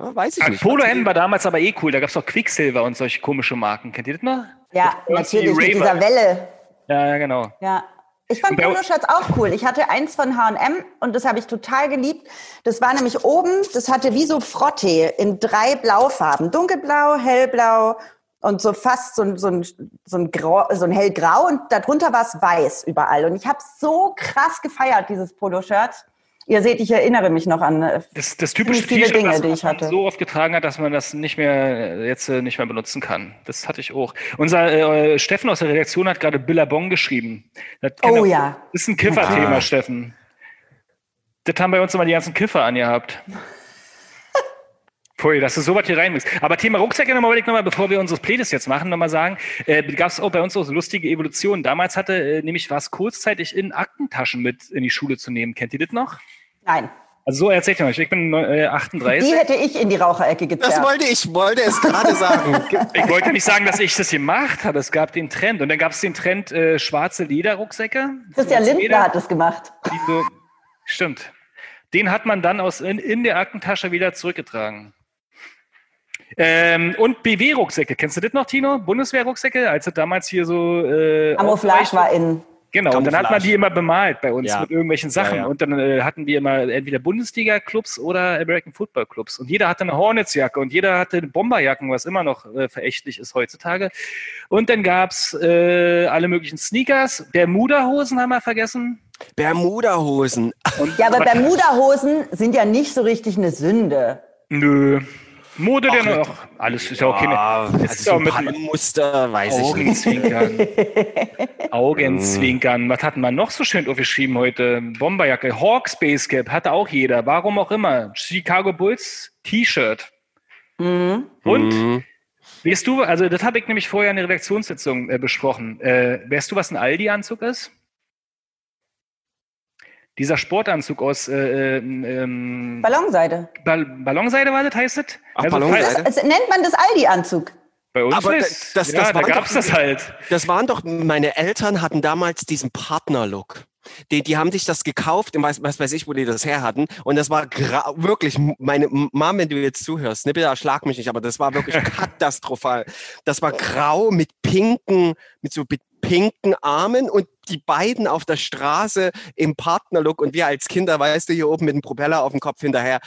ja, weiß ich nicht. Polohemden war damals aber eh cool. Da gab es auch Quicksilver und solche komische Marken. Kennt ihr das noch? Ja, Das natürlich, mit dieser Welle. Ja, ja, genau. Ja. Ich fand Poloshirts auch cool. Ich hatte eins von H&M und das habe ich total geliebt. Das war nämlich oben, das hatte wie so Frottee in drei Blaufarben. Dunkelblau, hellblau und so fast so, ein- so, ein, so, ein, Grau, so ein hellgrau und darunter war es weiß überall. Und ich habe so krass gefeiert, dieses Poloshirt. Ihr seht, ich erinnere mich noch an äh, Das, das typische viele Dinge, das die ich man hatte. so oft getragen hat, dass man das nicht mehr äh, jetzt äh, nicht mehr benutzen kann. Das hatte ich auch. Unser äh, Steffen aus der Redaktion hat gerade Billabong geschrieben. Das Oh auch- ja. Das ist ein Kiffer-Thema, Ah. Steffen. Das haben bei uns immer die ganzen Kiffer angehabt. Pui, dass du sowas hier reinmixst. Aber Thema Rucksäcke nochmal, ich nochmal, bevor wir unsere Playlist jetzt machen, nochmal sagen, äh, gab es auch bei uns auch so lustige Evolutionen. Damals hatte, äh, nämlich war es kurzzeitig in Aktentaschen mit in die Schule zu nehmen. Kennt ihr das noch? Nein, Also so erzählt ihr euch. Ich bin äh, 38. die hätte ich in die Raucherecke Das gezerrt. wollte ich, wollte es gerade sagen. Ich wollte nicht sagen, dass ich das gemacht habe. Es gab den Trend. Und dann gab es den Trend äh, schwarze Lederrucksäcke. Christian Lindner hat es gemacht. so, stimmt. Den hat man dann aus in, in der Aktentasche wieder zurückgetragen. Ähm, und BW-Rucksäcke. Kennst du das noch, Tino? Bundeswehr-Rucksäcke? Als es damals hier so. Äh, Camouflage war in. Genau, und dann hat man die immer bemalt bei uns Ja. mit irgendwelchen Sachen. Ja, ja. Und dann äh, hatten wir immer entweder Bundesliga-Clubs oder American Football-Clubs. Und jeder hatte eine Hornets-Jacke und jeder hatte Bomberjacken, was immer noch äh, verächtlich ist heutzutage. Und dann gab's äh, alle möglichen Sneakers. Bermuda-Hosen haben wir vergessen. Bermuda-Hosen. Ja, aber Bermuda-Hosen sind ja nicht so richtig eine Sünde. Nö. Mode denn Ach, auch. Alles ist ja okay. Ah, Jetzt also ist so mit Palmmuster, weiß ich nicht. Augenzwinkern. Augenzwinkern. Was hatten wir noch so schön aufgeschrieben heute? Bomberjacke. Hawks Base Cap hatte auch jeder. Warum auch immer. Chicago Bulls T-Shirt. Mhm. Und Mhm. weißt du, also das habe ich nämlich vorher in der Redaktionssitzung äh, besprochen. Äh, weißt du, was ein Aldi-Anzug ist? Dieser Sportanzug aus äh, ähm, ähm, Ballonseide. Ball Ballonseide war das, heißt es? Ach, Also, Ballonseide? falls- Das nennt man das Aldi-Anzug. Bei uns Aber nicht. das- das- ja, das da gab's doch- das halt. Das waren doch, meine Eltern hatten damals diesen Partner-Look. Die, die haben sich das gekauft, was, was weiß ich, wo die das her hatten. Und das war wirklich, meine Mom, wenn du jetzt zuhörst, ne, bitte schlag mich nicht, aber das war wirklich katastrophal. Das war grau mit pinken, mit so mit pinken Armen und die beiden auf der Straße im Partnerlook und wir als Kinder, weißt du, hier oben mit dem Propeller auf dem Kopf hinterher.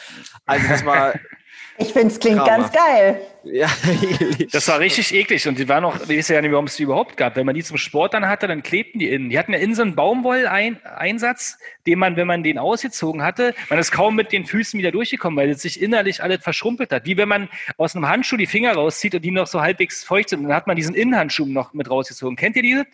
Also das war, Ich finde, es klingt Trauma. ganz geil. ja, Das war richtig eklig und die waren auch, ich weiß ja nicht, warum es die überhaupt gab. Wenn man die zum Sport dann hatte, dann klebten die innen. Die hatten ja innen so einen Baumwolleinsatz, den man, wenn man den ausgezogen hatte, man ist kaum mit den Füßen wieder durchgekommen, weil es sich innerlich alles verschrumpelt hat. Wie wenn man aus einem Handschuh die Finger rauszieht und die noch so halbwegs feucht sind. Und dann hat man diesen Innenhandschuh noch mit rausgezogen. Kennt ihr dieses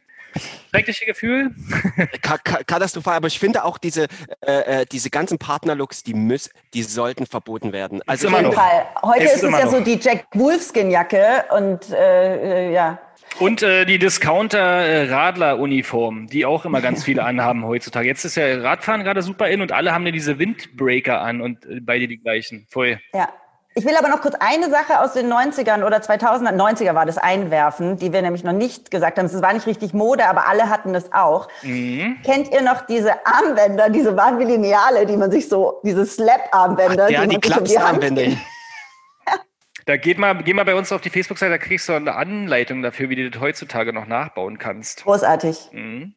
schreckliche Gefühl? Ka ka katastrophal, aber ich finde auch diese, äh, äh, diese ganzen Partnerlooks, die müssen, die sollten verboten werden. Also Auf jeden noch. Fall. Heute Es ist ist es ja noch. so die Jack Wolfskin-Jacke und äh, äh, ja. Und äh, die Discounter-Radler-Uniform, die auch immer ganz viele anhaben heutzutage. Jetzt ist ja Radfahren gerade super in und alle haben ja diese Windbreaker an und äh, beide die gleichen. Voll. Ja. Ich will aber noch kurz eine Sache aus den 90ern oder 2000er, 90er war das einwerfen, die wir nämlich noch nicht gesagt haben. Es war nicht richtig Mode, aber alle hatten das auch. Mhm. Kennt ihr noch diese Armbänder, diese waren wie Lineale, die man sich so, diese Slap-Armbänder, ja, die die man sich um Klapsarmbänder. Da geht mal, geh mal bei uns auf die Facebook-Seite, da kriegst du eine Anleitung dafür, wie du das heutzutage noch nachbauen kannst. Großartig. Mhm.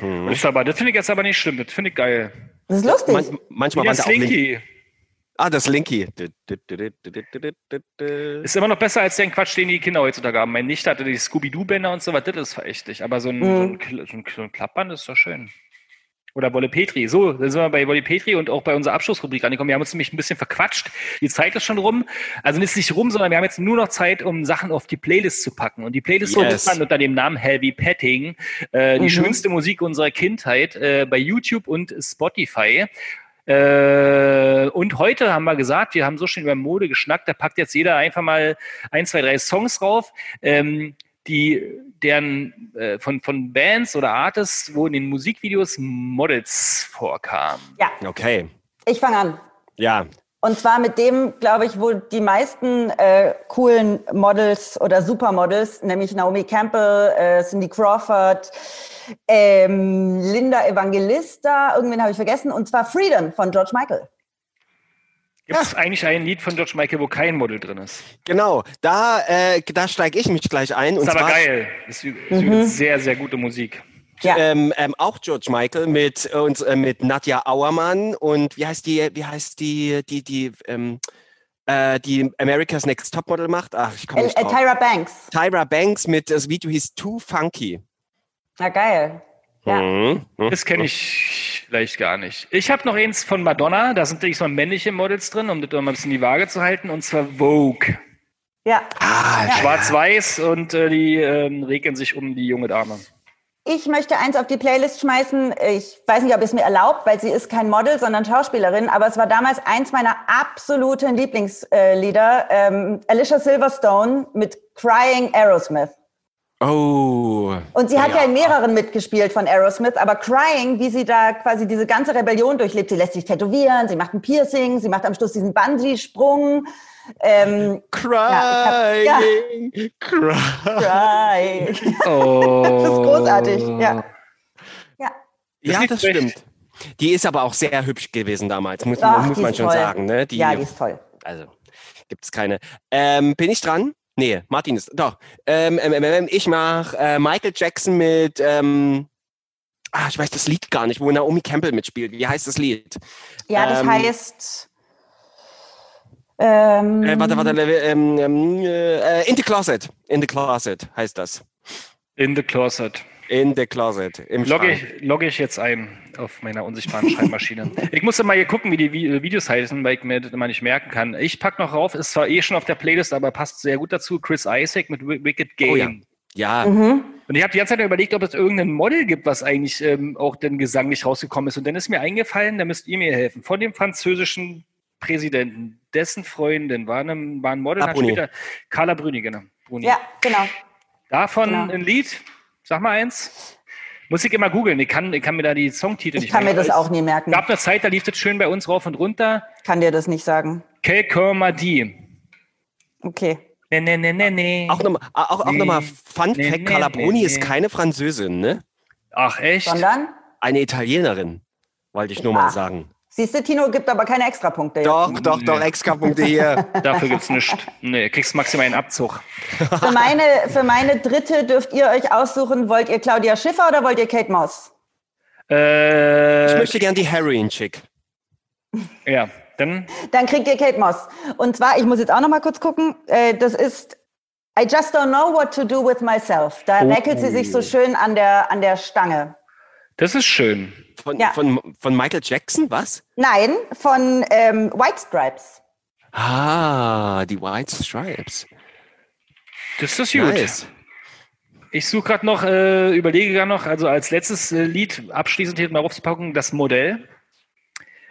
Mhm. Das, aber, das finde ich jetzt aber nicht schlimm, das finde ich geil. Das ist lustig. Man, manchmal waren das sie auch Link. Ah, das Linky. Ist immer noch besser als den Quatsch, den die Kinder heutzutage haben. Mein Nichte hatte die Scooby-Doo-Bänder und so was, das ist verächtlich. Aber so ein, Mhm. so, ein, so, ein, so ein Klappband ist doch schön. Oder Wolle Petri. So, dann sind wir bei Wolle Petri und auch bei unserer Abschlussrubrik angekommen. Wir haben uns nämlich ein bisschen verquatscht. Die Zeit ist schon rum. Also nicht nicht rum, sondern wir haben jetzt nur noch Zeit, um Sachen auf die Playlist zu packen. Und die Playlist Yes. man unter dem Namen Heavy Petting. Äh, die Mhm. schönste Musik unserer Kindheit äh, bei YouTube und Spotify. Äh, und heute haben wir gesagt, wir haben so schön über Mode geschnackt, da packt jetzt jeder einfach mal ein, zwei, drei Songs drauf, ähm, die deren äh, von, von Bands oder Artists, wo in den Musikvideos Models vorkamen. Ja, Okay. ich fange an. Ja. Und zwar mit dem, glaube ich, wo die meisten äh, coolen Models oder Supermodels, nämlich Naomi Campbell, äh, Cindy Crawford, ähm, Linda Evangelista, irgendwen habe ich vergessen, und zwar Freedom von George Michael. Gibt es eigentlich ein Lied von George Michael, wo kein Model drin ist? Genau, da, äh, da steige ich mich gleich ein. Ist und aber zwar geil. Ist, ist übrigens sehr, sehr gute Musik. Ja. Ähm, ähm, auch George Michael mit äh, uns äh, mit Nadja Auermann und wie heißt die, wie heißt die, die, die, ähm, äh, die America's Next Topmodel macht? Ach, ich komme Äh, nicht äh, drauf. Tyra Banks. Tyra Banks mit das Video hieß Too Funky. Na geil. Ja. Mhm. Mhm. Das kenne ich vielleicht gar nicht. Ich habe noch eins von Madonna. Da sind natürlich so männliche Models drin, um das mal ein bisschen die Waage zu halten. Und zwar Vogue. Ja. Ah, ja. Schwarz-Weiß und äh, die ähm, regeln sich um die junge Dame. Ich möchte eins auf die Playlist schmeißen. Ich weiß nicht, ob es mir erlaubt, weil sie ist kein Model, sondern Schauspielerin. Aber es war damals eins meiner absoluten Lieblingslieder. Ähm, Alicia Silverstone mit Crying Aerosmith. Oh. Und sie hat ja. Ja. in mehreren mitgespielt von Aerosmith, aber Crying, wie sie da quasi diese ganze Rebellion durchlebt, sie lässt sich tätowieren, sie macht ein Piercing, sie macht am Schluss diesen Bungee-Sprung. Ähm, Crying. Crying. Crying. Oh. Das ist großartig, ja. Ja, Ja, nicht das stimmt. Die ist aber auch sehr hübsch gewesen damals, muss, Ach, muss man schon toll. sagen. Ne? Die, ja, die ist toll. Also, gibt es keine. Ähm, bin ich dran? Nee, Martin ist. Doch. Ähm, ähm, ähm, ähm, ich mach äh, Michael Jackson mit. Ähm, ah, ich weiß das Lied gar nicht, wo Naomi Campbell mitspielt. Wie heißt das Lied? Ja, das Ähm, heißt. Ähm, Äh, warte, warte. Ähm, ähm, äh, in the Closet. In the Closet heißt das. In the Closet. In the Closet. Im Logge ich, logge ich jetzt ein auf meiner unsichtbaren Schreibmaschine. ich musste mal hier gucken, wie die äh, Videos heißen, weil ich mir das immer nicht merken kann. Ich pack noch rauf, ist zwar eh schon auf der Playlist, aber passt sehr gut dazu. Chris Isaac mit Wi- Wicked Game. Oh ja. Ja, Mhm. Und ich habe die ganze Zeit überlegt, ob es irgendein Model gibt, was eigentlich ähm, auch den Gesang nicht rausgekommen ist. Und dann ist mir eingefallen, da müsst ihr mir helfen. Von dem französischen Präsidenten, dessen Freundin war, eine, war ein Model, Ah, später Carla Bruni, genau. Bruni. Ja, genau. Davon Genau. ein Lied, sag mal eins. Muss ich immer googeln, ich kann, ich kann mir da die Songtitel Ich nicht kann mir merken. das auch nie merken. gab eine Zeit, da lief das schön bei uns rauf und runter. Kann dir das nicht sagen. Dit. Okay. Ne, ne, ne, ne, ne. auch nochmal auch, auch Nee. noch mal Fun Nee, Fact: nee, Carla nee, Bruni nee. ist keine Französin, ne? Ach, echt? Sondern? Eine Italienerin, wollte ich nur mal Ah. sagen. Siehst du, Tino gibt aber keine Extrapunkte. Doch, doch, doch, Nee. Extra-Punkte hier. Dafür gibt's nichts. Nee, kriegst maximal einen Abzug. Für meine, für meine dritte dürft ihr euch aussuchen, wollt ihr Claudia Schiffer oder wollt ihr Kate Moss? Äh, Ich möchte gern die Heroin-Chick. ja, dann Dann kriegt ihr Kate Moss. Und zwar, ich muss jetzt auch noch mal kurz gucken, äh, das ist I just don't know what to do with myself. Da Oh. sie sich so schön an der, an der Stange. Das ist schön. Von, Ja. von, von Michael Jackson, was? Nein, von ähm, White Stripes. Ah, die White Stripes. Das ist gut. Nice. Ich suche gerade noch, äh, überlege gerade noch, also als letztes äh, Lied abschließend hier mal raufzupacken, das Modell.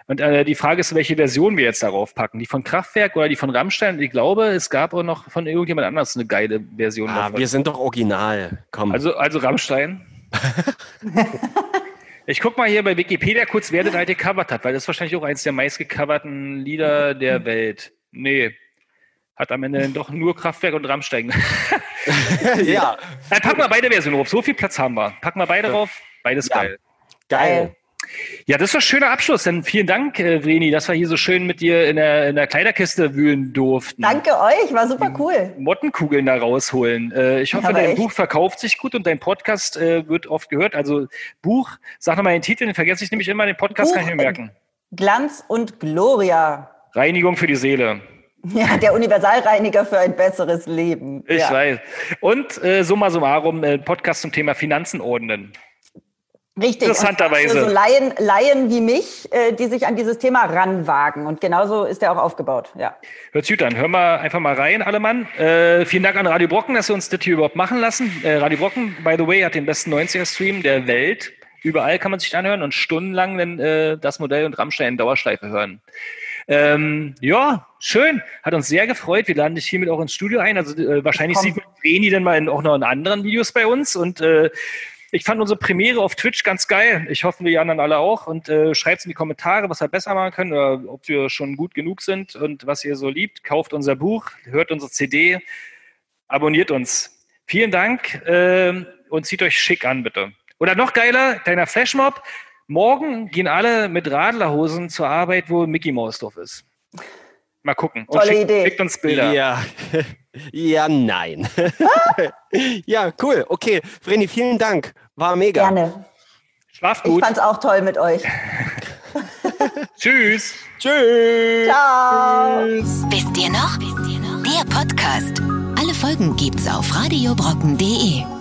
Und äh, die Frage ist, welche Version wir jetzt darauf packen. Die von Kraftwerk oder die von Rammstein? Und ich glaube, es gab auch noch von irgendjemand anders eine geile Version Ah, davon. wir sind doch original. Komm. Also, also Rammstein. ich guck mal hier bei Wikipedia kurz, wer das halt gecovert hat, weil das ist wahrscheinlich auch eins der meistgecoverten Lieder der Welt. Nee. Hat am Ende dann doch nur Kraftwerk und Rammstein. ja, Äh, packen wir beide Versionen drauf. So viel Platz haben wir. Packen wir beide drauf. Beides Ja. geil. geil. Ja, das ist doch ein schöner Abschluss. Dann vielen Dank, äh, Vreni, dass wir hier so schön mit dir in der, in der Kleiderkiste wühlen durften. Danke euch, war super cool. Mottenkugeln da rausholen. Äh, ich hoffe, Aber dein echt. Buch verkauft sich gut und dein Podcast äh, wird oft gehört. Also Buch, sag nochmal den Titel, den vergesse ich nämlich immer, den Podcast Buch, kann ich mir merken. Glanz und Gloria. Reinigung für die Seele. Ja, der Universalreiniger für ein besseres Leben. Ich ja. weiß. Und äh, summa summarum, äh, Podcast zum Thema Finanzen ordnen. Richtig. Interessanterweise. Für so Laien, Laien wie mich, äh, die sich an dieses Thema ranwagen. Und genauso ist er auch aufgebaut. Ja. Hört gut an. Hör mal einfach mal rein, alle Mann. Äh, vielen Dank an Radio Brocken, dass sie uns das hier überhaupt machen lassen. Äh, Radio Brocken, by the way, hat den besten 90er-Stream der Welt. Überall kann man sich anhören und stundenlang dann äh, das Modell und Rammstein in Dauerschleife hören. Ähm, ja, schön. Hat uns sehr gefreut. Wir laden dich hiermit auch ins Studio ein. Also äh, wahrscheinlich Komm. sieht man Vreni dann mal in, auch noch in anderen Videos bei uns. Und äh, ich fand unsere Premiere auf Twitch ganz geil. Ich hoffe, die anderen alle auch. Und äh, schreibt in die Kommentare, was wir besser machen können oder ob wir schon gut genug sind und was ihr so liebt. Kauft unser Buch, hört unsere CD, abonniert uns. Vielen Dank ähm, und zieht euch schick an, bitte. Oder noch geiler, kleiner Flashmob. Morgen gehen alle mit Radlerhosen zur Arbeit, wo Mickey Mouse drauf ist. Mal gucken. Und Tolle schickt, Idee. schickt uns Bilder. Ja, ja, nein. ja, cool. Okay, Vreni, vielen Dank. War mega. Gerne. Schlaft Ich gut. fand's auch toll mit euch. Tschüss. Tschüss. Ciao. Wisst ihr noch? Der Podcast. Alle Folgen gibt's auf radiobrocken.de.